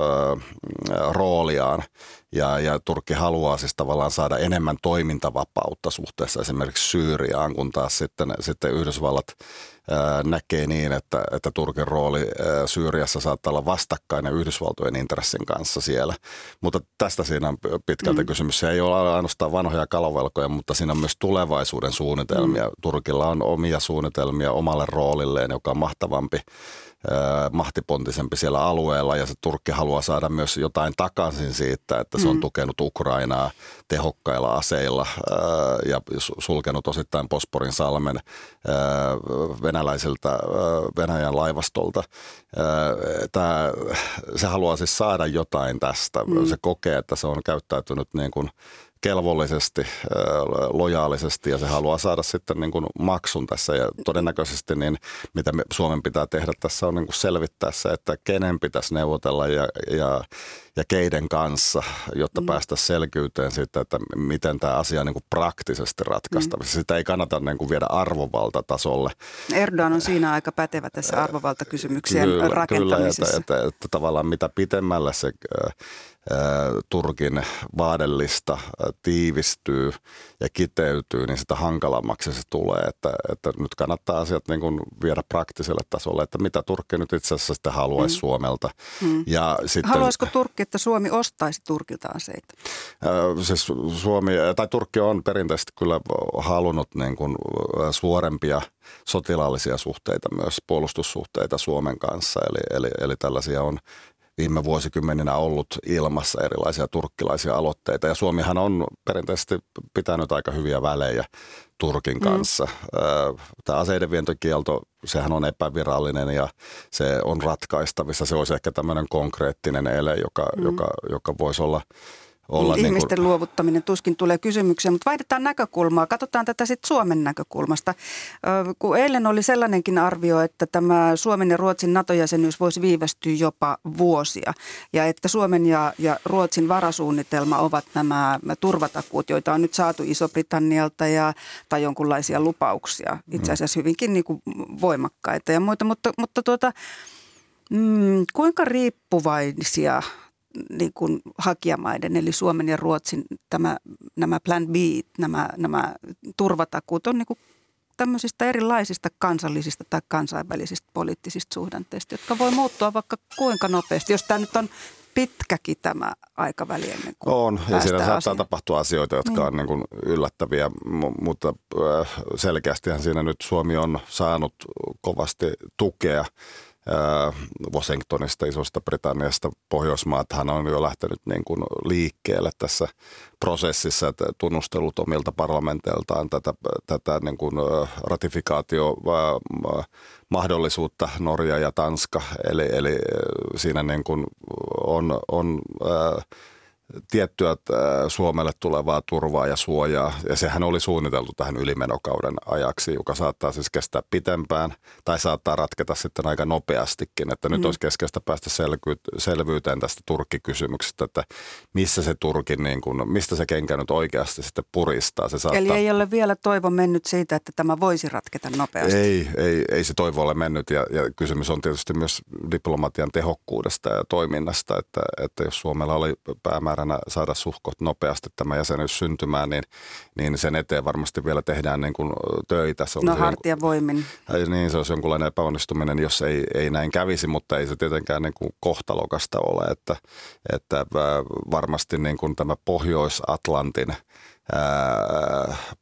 rooliaan ja, ja Turkki haluaa siis tavallaan saada enemmän toimintavapautta suhteessa esimerkiksi Syyriaan, kun taas sitten, sitten Yhdysvallat näkee niin, että, että Turkin rooli Syyriassa saattaa olla vastakkainen Yhdysvaltojen intressin kanssa siellä. Mutta tästä siinä on pitkälti mm. kysymys. Se ei ole ainoastaan vanhoja kalovelkoja, mutta siinä on myös tulevaisuuden suunnitelmia. Mm. Turkilla on omia suunnitelmia omalle roolilleen, joka on mahtavampi mahtipontisempi siellä alueella ja se Turkki haluaa saada myös jotain takaisin siitä, että se on mm. tukenut Ukrainaa tehokkailla aseilla ja sulkenut osittain Posporin salmen venäläisiltä Venäjän laivastolta. Tämä, se haluaa siis saada jotain tästä. Mm. Se kokee, että se on käyttäytynyt niin kuin kelvollisesti, lojaalisesti ja se haluaa saada sitten niin kuin maksun tässä. Ja todennäköisesti niin mitä me Suomen pitää tehdä tässä on niin kuin selvittää se, että kenen pitäisi neuvotella ja, ja, ja keiden kanssa, jotta mm. päästä selkyyteen siitä, että miten tämä asia on niin kuin praktisesti ratkaistavissa. Mm. Sitä ei kannata niin kuin viedä arvovaltatasolle. Erdogan on siinä aika pätevä tässä arvovaltakysymyksien kyllä, rakentamisessa. Kyllä, että, että, että tavallaan mitä pitemmälle se Turkin vaadellista tiivistyy ja kiteytyy, niin sitä hankalammaksi se tulee. Että, että nyt kannattaa asiat niin kuin viedä praktiselle tasolle, että mitä Turkki nyt itse asiassa sitten haluaisi mm. Suomelta. Mm. Ja sitten, Haluaisiko Turkki, että Suomi ostaisi Turkilta aseita? Siis Suomi, tai Turkki on perinteisesti kyllä halunnut niin kuin suorempia sotilaallisia suhteita, myös puolustussuhteita Suomen kanssa. Eli, eli, eli tällaisia on viime vuosikymmeninä ollut ilmassa erilaisia turkkilaisia aloitteita. Ja Suomihan on perinteisesti pitänyt aika hyviä välejä Turkin mm. kanssa. Mm. Tämä aseiden vientokielto, sehän on epävirallinen ja se on ratkaistavissa. Se olisi ehkä tämmöinen konkreettinen ele, joka, mm. joka, joka voisi olla – olla niin ihmisten niin kuin... luovuttaminen tuskin tulee kysymykseen, mutta vaihdetaan näkökulmaa. Katsotaan tätä sitten Suomen näkökulmasta. Kun eilen oli sellainenkin arvio, että tämä Suomen ja Ruotsin NATO-jäsenyys voisi viivästyä jopa vuosia ja että Suomen ja, ja Ruotsin varasuunnitelma ovat nämä turvatakuut, joita on nyt saatu Iso-Britannialta ja, tai jonkunlaisia lupauksia, itse mm. asiassa hyvinkin niin kuin voimakkaita ja muita, mutta, mutta tuota, mm, kuinka riippuvaisia niin kuin hakijamaiden, eli Suomen ja Ruotsin tämä, nämä plan B, nämä, nämä turvatakuut on niin kuin tämmöisistä erilaisista kansallisista tai kansainvälisistä poliittisista suhdanteista, jotka voi muuttua vaikka kuinka nopeasti. Jos tämä nyt on pitkäkin tämä aikaväli ennen kuin On, ja siinä saattaa asiaan. tapahtua asioita, jotka niin. on niin kuin yllättäviä, mutta selkeästihän siinä nyt Suomi on saanut kovasti tukea Washingtonista, Isosta Britanniasta, Pohjoismaathan on jo lähtenyt niin kuin liikkeelle tässä prosessissa, että tunnustelut omilta parlamenteiltaan tätä, tätä niin kuin ratifikaatio mahdollisuutta Norja ja Tanska, eli, eli siinä niin kuin on, on ää, tiettyä Suomelle tulevaa turvaa ja suojaa. Ja sehän oli suunniteltu tähän ylimenokauden ajaksi, joka saattaa siis kestää pitempään tai saattaa ratketa sitten aika nopeastikin. Että nyt mm. olisi keskeistä päästä selvyyteen tästä Turkki-kysymyksestä, että missä se Turki, niin kuin, mistä se kenkä nyt oikeasti sitten puristaa. Se saattaa... Eli ei ole vielä toivo mennyt siitä, että tämä voisi ratketa nopeasti? Ei, ei, ei se toivo ole mennyt ja, ja kysymys on tietysti myös diplomatian tehokkuudesta ja toiminnasta, että, että jos Suomella oli päämäärä määränä saada suhkot nopeasti tämä jäsenyys syntymään, niin, niin sen eteen varmasti vielä tehdään niin kuin töitä. Se no hartiavoimin. Jonkun, niin, se olisi jonkunlainen epäonnistuminen, jos ei, ei näin kävisi, mutta ei se tietenkään niin kuin kohtalokasta ole, että, että varmasti niin kuin tämä Pohjois-Atlantin –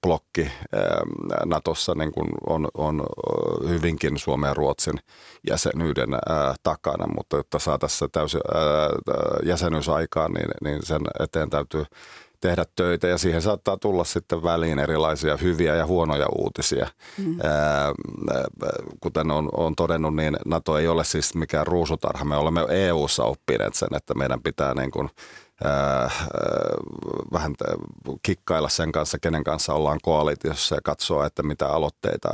blokki Natossa niin kuin on, on hyvinkin Suomen ja Ruotsin jäsenyyden takana, mutta jotta saataisiin täysin jäsenyys aikaan, niin, niin sen eteen täytyy tehdä töitä ja siihen saattaa tulla sitten väliin erilaisia hyviä ja huonoja uutisia. Mm. Ää, kuten on, on todennut, niin NATO ei ole siis mikään ruusutarha. Me olemme EU-ssa oppineet sen, että meidän pitää niin kuin – vähän kikkailla sen kanssa, kenen kanssa ollaan koalitiossa ja katsoa, että mitä aloitteita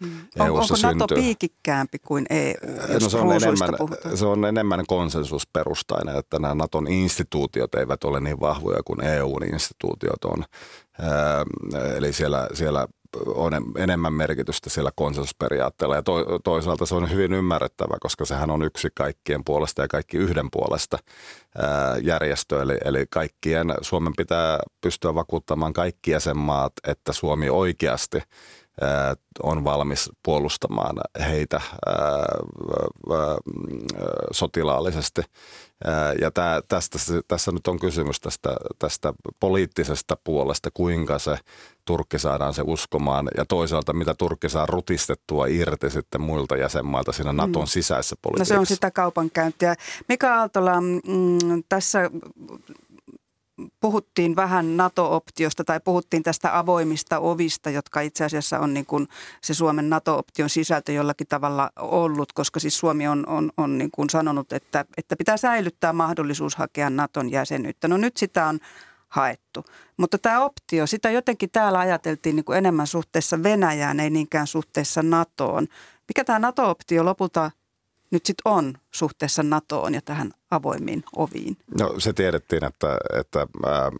mm. EU-ssa syntyy. Onko NATO piikikkäämpi kuin EU, no, se on, enemmän, se on enemmän konsensusperustainen, että nämä Naton instituutiot eivät ole niin vahvoja kuin EUn instituutiot on. Eli siellä, siellä on enemmän merkitystä siellä konsensusperiaatteella ja to, toisaalta se on hyvin ymmärrettävä, koska sehän on yksi kaikkien puolesta ja kaikki yhden puolesta ää, järjestö. Eli, eli kaikkien, Suomen pitää pystyä vakuuttamaan kaikki jäsenmaat, että Suomi oikeasti on valmis puolustamaan heitä sotilaallisesti. Ja tästä, tässä nyt on kysymys tästä, tästä poliittisesta puolesta, kuinka se Turkki saadaan se uskomaan ja toisaalta mitä Turkki saa rutistettua irti sitten muilta jäsenmailta siinä Naton mm. sisäisessä politiikassa. No se on sitä kaupankäyntiä. Mika Aaltola, mm, tässä puhuttiin vähän NATO-optiosta tai puhuttiin tästä avoimista ovista, jotka itse asiassa on niin kuin se Suomen NATO-option sisältö jollakin tavalla ollut, koska siis Suomi on, on, on niin kuin sanonut, että, että pitää säilyttää mahdollisuus hakea NATOn jäsenyyttä. No nyt sitä on haettu. Mutta tämä optio, sitä jotenkin täällä ajateltiin niin kuin enemmän suhteessa Venäjään, ei niinkään suhteessa NATOon. Mikä tämä NATO-optio lopulta nyt sitten on suhteessa NATOon ja tähän avoimiin oviin? No se tiedettiin, että, että ää,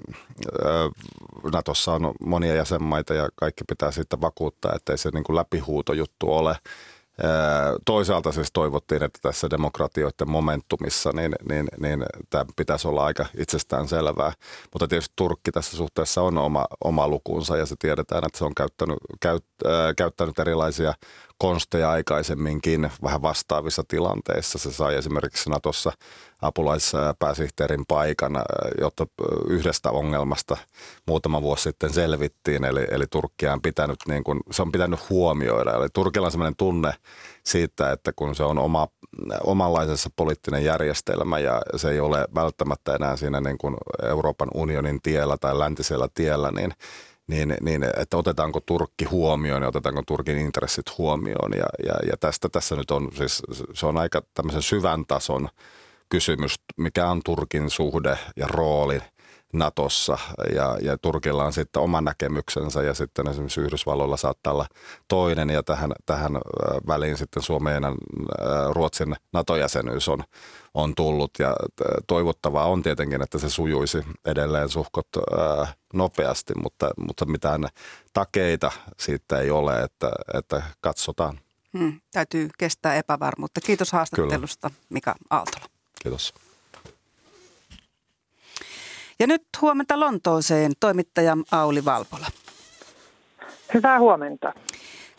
NATOssa on monia jäsenmaita ja kaikki pitää sitten vakuuttaa, että ei se niin kuin läpihuutojuttu ole. Toisaalta siis toivottiin, että tässä demokratioiden momentumissa niin, niin, niin tämä pitäisi olla aika itsestään selvää. Mutta tietysti Turkki tässä suhteessa on oma, oma lukunsa ja se tiedetään, että se on käyttänyt, käyt, äh, käyttänyt erilaisia konsteja aikaisemminkin vähän vastaavissa tilanteissa. Se sai esimerkiksi Natossa apulaispääsihteerin paikan, jotta yhdestä ongelmasta muutama vuosi sitten selvittiin. Eli, eli Turkkia on pitänyt, niin kuin, se on pitänyt huomioida. Eli Turkilla on sellainen tunne siitä, että kun se on oma, omanlaisessa poliittinen järjestelmä ja se ei ole välttämättä enää siinä niin kuin Euroopan unionin tiellä tai läntisellä tiellä, niin niin, niin että otetaanko Turkki huomioon ja otetaanko Turkin intressit huomioon. Ja, ja, ja tästä tässä nyt on, siis se on aika tämmöisen syvän tason kysymys, mikä on Turkin suhde ja rooli Natossa ja, ja Turkilla on sitten oma näkemyksensä ja sitten esimerkiksi Yhdysvalloilla saattaa olla toinen ja tähän, tähän väliin sitten Suomen ja Ruotsin NATO-jäsenyys on, on tullut ja toivottavaa on tietenkin, että se sujuisi edelleen suhkot ää, nopeasti, mutta, mutta mitään takeita siitä ei ole, että, että katsotaan. Hmm, täytyy kestää epävarmuutta. Kiitos haastattelusta Kyllä. Mika Aaltola. Kiitos. Ja nyt huomenta Lontooseen toimittaja Auli Valpola. Hyvää huomenta.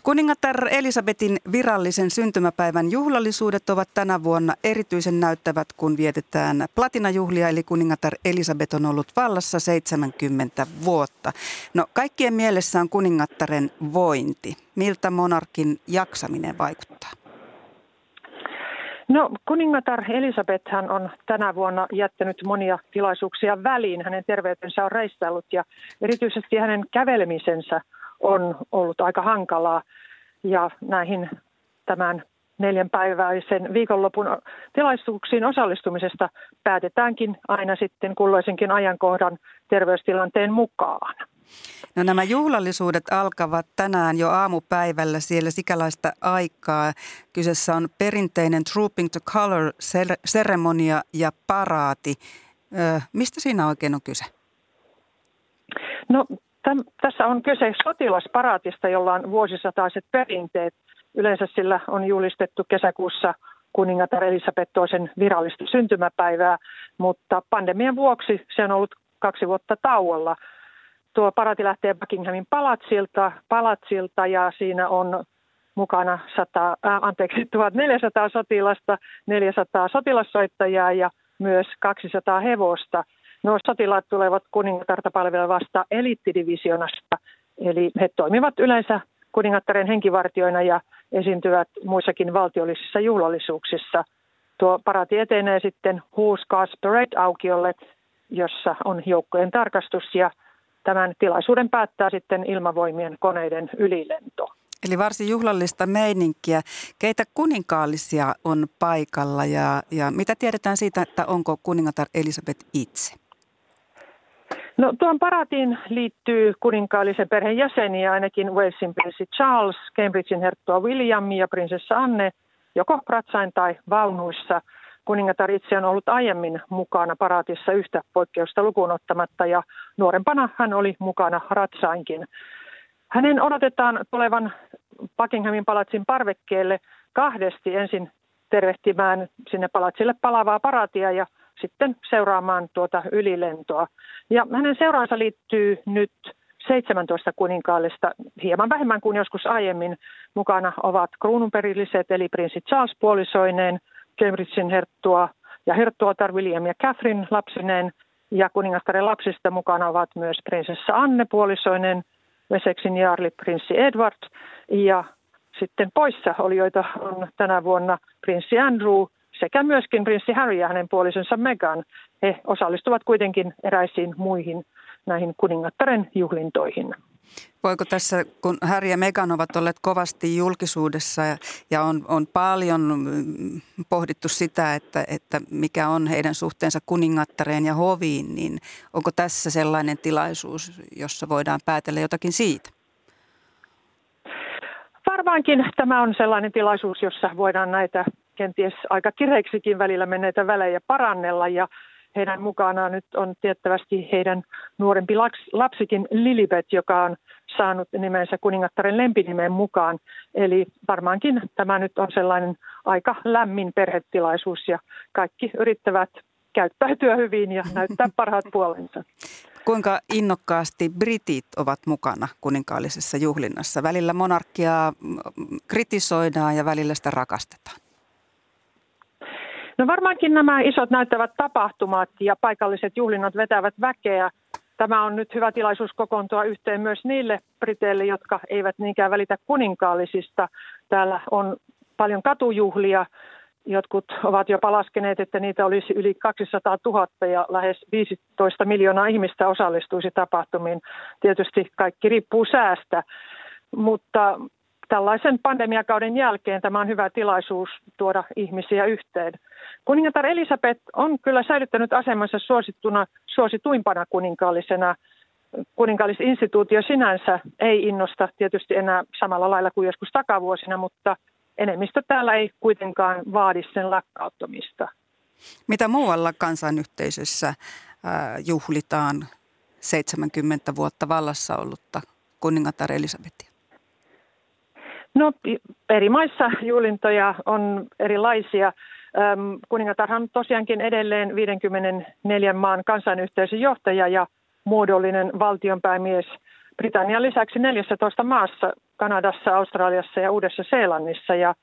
Kuningatar Elisabetin virallisen syntymäpäivän juhlallisuudet ovat tänä vuonna erityisen näyttävät, kun vietetään platinajuhlia, eli kuningatar Elisabet on ollut vallassa 70 vuotta. No kaikkien mielessä on kuningattaren vointi. Miltä monarkin jaksaminen vaikuttaa? No kuningatar Elisabeth hän on tänä vuonna jättänyt monia tilaisuuksia väliin. Hänen terveytensä on reistellut ja erityisesti hänen kävelemisensä on ollut aika hankalaa. Ja näihin tämän neljän päiväisen viikonlopun tilaisuuksiin osallistumisesta päätetäänkin aina sitten kulloisenkin ajankohdan terveystilanteen mukaan. No nämä juhlallisuudet alkavat tänään jo aamupäivällä siellä sikäläistä aikaa. Kyseessä on perinteinen Trooping to Color-seremonia ja paraati. Ö, mistä siinä oikein on kyse? No täm, tässä on kyse sotilasparaatista, jolla on vuosisataiset perinteet. Yleensä sillä on julistettu kesäkuussa kuningatar Elisabeth toisen virallista syntymäpäivää, mutta pandemian vuoksi se on ollut kaksi vuotta tauolla – tuo parati lähtee Buckinghamin palatsilta, palatsilta ja siinä on mukana 100, äh, anteeksi, *laughs* 1400 sotilasta, 400 sotilassoittajaa ja myös 200 hevosta. Nuo sotilaat tulevat kuningatarta palvelevasta eliittidivisionasta, eli he toimivat yleensä kuningattaren henkivartioina ja esiintyvät muissakin valtiollisissa juhlallisuuksissa. Tuo parati etenee sitten Huuskas Parade-aukiolle, jossa on joukkojen tarkastus ja tämän tilaisuuden päättää sitten ilmavoimien koneiden ylilento. Eli varsin juhlallista meininkiä. Keitä kuninkaallisia on paikalla ja, ja mitä tiedetään siitä, että onko kuningatar Elisabeth itse? No tuon paratiin liittyy kuninkaallisen perheen jäseniä, ainakin Walesin prinssi Charles, Cambridgein herttua William ja prinsessa Anne, joko ratsain tai vaunuissa – Kuningatar itse on ollut aiemmin mukana paraatissa yhtä poikkeusta lukuun ottamatta ja nuorempana hän oli mukana ratsainkin. Hänen odotetaan tulevan Buckinghamin palatsin parvekkeelle kahdesti ensin tervehtimään sinne palatsille palavaa paraatia ja sitten seuraamaan tuota ylilentoa. Ja hänen seuraansa liittyy nyt 17 kuninkaallista, hieman vähemmän kuin joskus aiemmin. Mukana ovat kruununperilliset eli prinssi Charles puolisoineen – Cambridgein herttua ja herttuatar William ja Catherine lapsineen ja kuningastaren lapsista mukana ovat myös prinsessa Anne puolisoinen, Wessexin jaarli prinssi Edward ja sitten poissa olijoita on tänä vuonna prinssi Andrew sekä myöskin prinssi Harry ja hänen puolisonsa Meghan. He osallistuvat kuitenkin eräisiin muihin näihin kuningattaren juhlintoihin. Voiko tässä, kun Harry ja Meghan ovat olleet kovasti julkisuudessa ja, ja on, on paljon mm, pohdittu sitä, että, että mikä on heidän suhteensa kuningattareen ja hoviin, niin onko tässä sellainen tilaisuus, jossa voidaan päätellä jotakin siitä? Varmaankin tämä on sellainen tilaisuus, jossa voidaan näitä kenties aika kireiksikin välillä menneitä välejä parannella ja heidän mukanaan nyt on tiettävästi heidän nuorempi lapsikin Lilibet, joka on saanut nimensä kuningattaren lempinimen mukaan. Eli varmaankin tämä nyt on sellainen aika lämmin perhetilaisuus ja kaikki yrittävät käyttäytyä hyvin ja *laughs* näyttää parhaat puolensa. Kuinka innokkaasti britit ovat mukana kuninkaallisessa juhlinnassa? Välillä monarkiaa kritisoidaan ja välillä sitä rakastetaan. No varmaankin nämä isot näyttävät tapahtumat ja paikalliset juhlinnat vetävät väkeä. Tämä on nyt hyvä tilaisuus kokoontua yhteen myös niille briteille, jotka eivät niinkään välitä kuninkaallisista. Täällä on paljon katujuhlia. Jotkut ovat jo palaskeneet, että niitä olisi yli 200 000 ja lähes 15 miljoonaa ihmistä osallistuisi tapahtumiin. Tietysti kaikki riippuu säästä, mutta tällaisen pandemiakauden jälkeen tämä on hyvä tilaisuus tuoda ihmisiä yhteen. Kuningatar Elisabeth on kyllä säilyttänyt asemansa suosittuna, suosituimpana kuninkaallisena. Kuninkaallisinstituutio sinänsä ei innosta tietysti enää samalla lailla kuin joskus takavuosina, mutta enemmistö täällä ei kuitenkaan vaadi sen lakkauttamista. Mitä muualla kansanyhteisössä juhlitaan 70 vuotta vallassa ollutta kuningatar Elisabetia? No eri maissa juhlintoja on erilaisia. Kuningatarhan on tosiaankin edelleen 54 maan kansanyhteisön johtaja ja muodollinen valtionpäämies Britannian lisäksi 14 maassa, Kanadassa, Australiassa ja Uudessa-Seelannissa. Ja,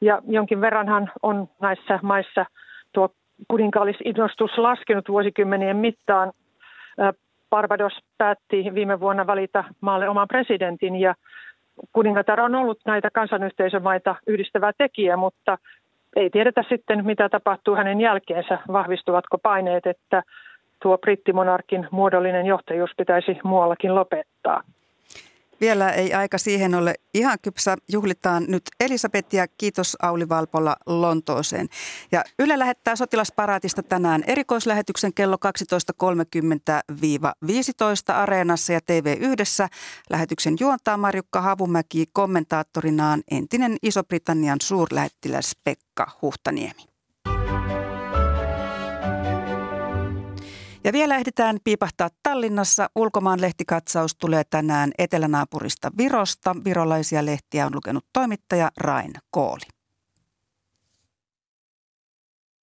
ja jonkin verranhan on näissä maissa tuo kuninkaallisinnostus laskenut vuosikymmenien mittaan. Barbados päätti viime vuonna valita maalle oman presidentin ja kuningatar on ollut näitä kansanyhteisömaita yhdistävä tekijä, mutta ei tiedetä sitten, mitä tapahtuu hänen jälkeensä. Vahvistuvatko paineet, että tuo brittimonarkin muodollinen johtajuus pitäisi muuallakin lopettaa. Vielä ei aika siihen ole ihan kypsä. Juhlitaan nyt Elisabetia. Kiitos Auli Valpolla Lontooseen. Ja Yle lähettää sotilasparaatista tänään erikoislähetyksen kello 12.30-15 Areenassa ja TV1. Lähetyksen juontaa Marjukka Havumäki kommentaattorinaan entinen Iso-Britannian suurlähettiläs Pekka Huhtaniemi. Ja vielä ehditään piipahtaa Tallinnassa. Ulkomaan lehtikatsaus tulee tänään etelänaapurista Virosta. Virolaisia lehtiä on lukenut toimittaja Rain Kooli.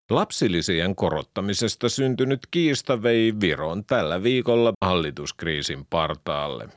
Lapsilisien korottamisesta syntynyt kiista vei Viron tällä viikolla hallituskriisin partaalle.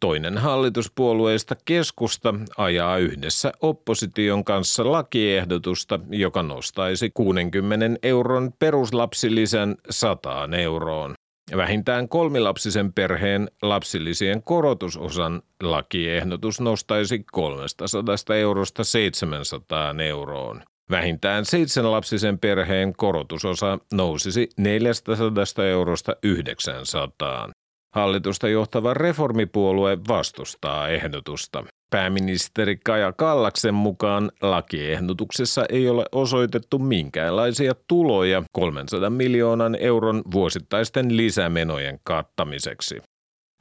Toinen hallituspuolueista keskusta ajaa yhdessä opposition kanssa lakiehdotusta, joka nostaisi 60 euron peruslapsilisän 100 euroon. Vähintään kolmilapsisen perheen lapsilisien korotusosan lakiehdotus nostaisi 300 eurosta 700 euroon. Vähintään seitsemänlapsisen perheen korotusosa nousisi 400 eurosta 900. Hallitusta johtava reformipuolue vastustaa ehdotusta. Pääministeri Kaja Kallaksen mukaan lakiehdotuksessa ei ole osoitettu minkäänlaisia tuloja 300 miljoonan euron vuosittaisten lisämenojen kattamiseksi.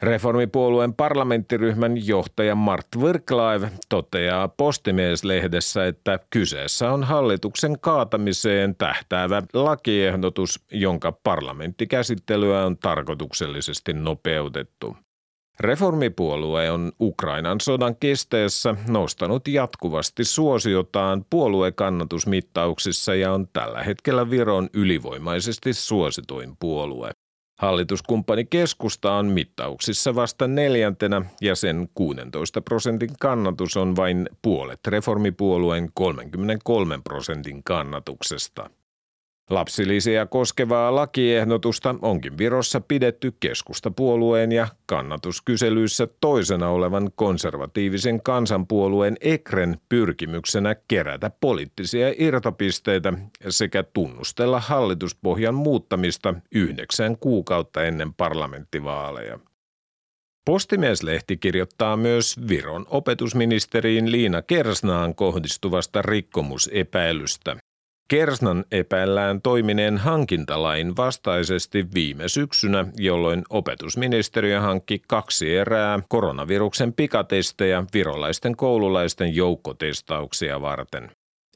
Reformipuolueen parlamenttiryhmän johtaja Mart Wirklaiv toteaa Postimies-lehdessä, että kyseessä on hallituksen kaatamiseen tähtäävä lakiehdotus, jonka parlamenttikäsittelyä on tarkoituksellisesti nopeutettu. Reformipuolue on Ukrainan sodan kesteessä nostanut jatkuvasti suosiotaan puoluekannatusmittauksissa ja on tällä hetkellä Viron ylivoimaisesti suosituin puolue. Hallituskumppani keskusta on mittauksissa vasta neljäntenä ja sen 16 prosentin kannatus on vain puolet reformipuolueen 33 prosentin kannatuksesta. Lapsilisiä koskevaa lakiehdotusta onkin Virossa pidetty keskustapuolueen ja kannatuskyselyissä toisena olevan konservatiivisen kansanpuolueen Ekren pyrkimyksenä kerätä poliittisia irtopisteitä sekä tunnustella hallituspohjan muuttamista yhdeksän kuukautta ennen parlamenttivaaleja. Postimieslehti kirjoittaa myös Viron opetusministeriin Liina Kersnaan kohdistuvasta rikkomusepäilystä. Kersnan epäillään toimineen hankintalain vastaisesti viime syksynä, jolloin opetusministeriö hankki kaksi erää koronaviruksen pikatestejä virolaisten koululaisten joukkotestauksia varten.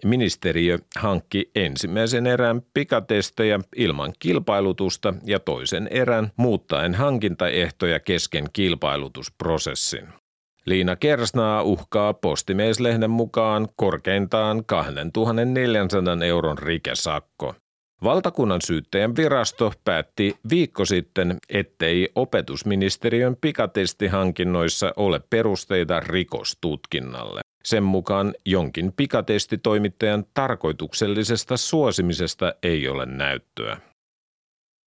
Ministeriö hankki ensimmäisen erän pikatestejä ilman kilpailutusta ja toisen erän muuttaen hankintaehtoja kesken kilpailutusprosessin. Liina Kersnaa uhkaa postimieslehden mukaan korkeintaan 2400 euron rikesakko. Valtakunnan syyttäjän virasto päätti viikko sitten, ettei opetusministeriön pikatestihankinnoissa ole perusteita rikostutkinnalle. Sen mukaan jonkin pikatestitoimittajan tarkoituksellisesta suosimisesta ei ole näyttöä.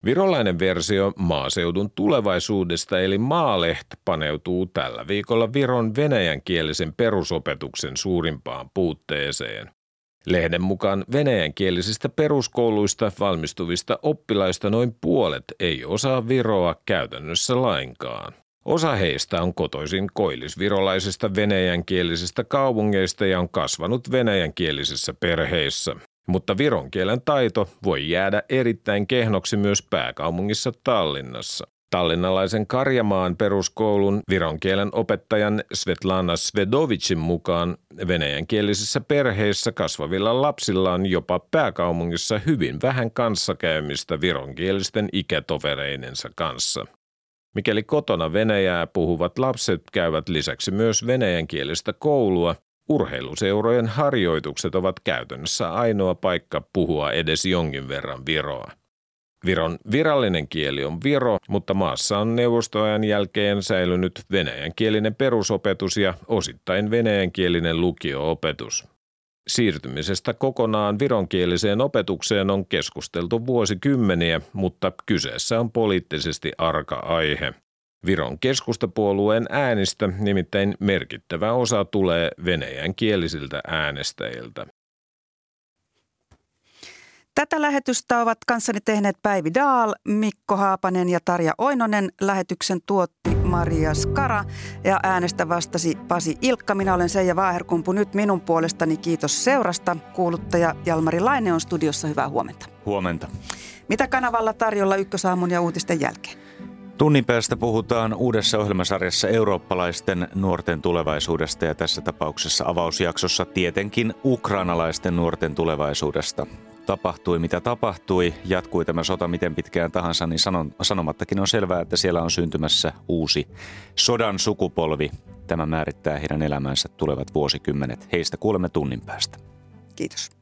Virolainen versio maaseudun tulevaisuudesta eli Maaleht paneutuu tällä viikolla Viron venäjänkielisen perusopetuksen suurimpaan puutteeseen. Lehden mukaan venäjänkielisistä peruskouluista valmistuvista oppilaista noin puolet ei osaa viroa käytännössä lainkaan. Osa heistä on kotoisin koillisvirolaisista venäjänkielisistä kaupungeista ja on kasvanut venäjänkielisissä perheissä. Mutta viron kielen taito voi jäädä erittäin kehnoksi myös pääkaupungissa Tallinnassa. Tallinnalaisen Karjamaan peruskoulun viron kielen opettajan Svetlana Svedovicin mukaan venäjänkielisissä perheissä kasvavilla lapsilla on jopa pääkaupungissa hyvin vähän kanssakäymistä vironkielisten ikätovereinensa kanssa. Mikäli kotona venäjää puhuvat lapset käyvät lisäksi myös venäjänkielistä koulua, Urheiluseurojen harjoitukset ovat käytännössä ainoa paikka puhua edes jonkin verran viroa. Viron virallinen kieli on viro, mutta maassa on neuvostoajan jälkeen säilynyt venäjänkielinen perusopetus ja osittain venäjänkielinen lukio-opetus. Siirtymisestä kokonaan vironkieliseen opetukseen on keskusteltu vuosikymmeniä, mutta kyseessä on poliittisesti arka aihe – Viron keskustapuolueen äänistä nimittäin merkittävä osa tulee venäjän kielisiltä äänestäjiltä. Tätä lähetystä ovat kanssani tehneet Päivi Daal, Mikko Haapanen ja Tarja Oinonen. Lähetyksen tuotti Maria Skara ja äänestä vastasi Pasi Ilkka. Minä olen Seija Vaaherkumpu. Nyt minun puolestani kiitos seurasta. Kuuluttaja Jalmari Laine on studiossa. Hyvää huomenta. Huomenta. Mitä kanavalla tarjolla ykkösaamun ja uutisten jälkeen? Tunnin päästä puhutaan uudessa ohjelmasarjassa eurooppalaisten nuorten tulevaisuudesta ja tässä tapauksessa avausjaksossa tietenkin ukrainalaisten nuorten tulevaisuudesta. Tapahtui mitä tapahtui, jatkui tämä sota miten pitkään tahansa, niin sanon, sanomattakin on selvää, että siellä on syntymässä uusi sodan sukupolvi. Tämä määrittää heidän elämänsä tulevat vuosikymmenet. Heistä kuulemme tunnin päästä. Kiitos.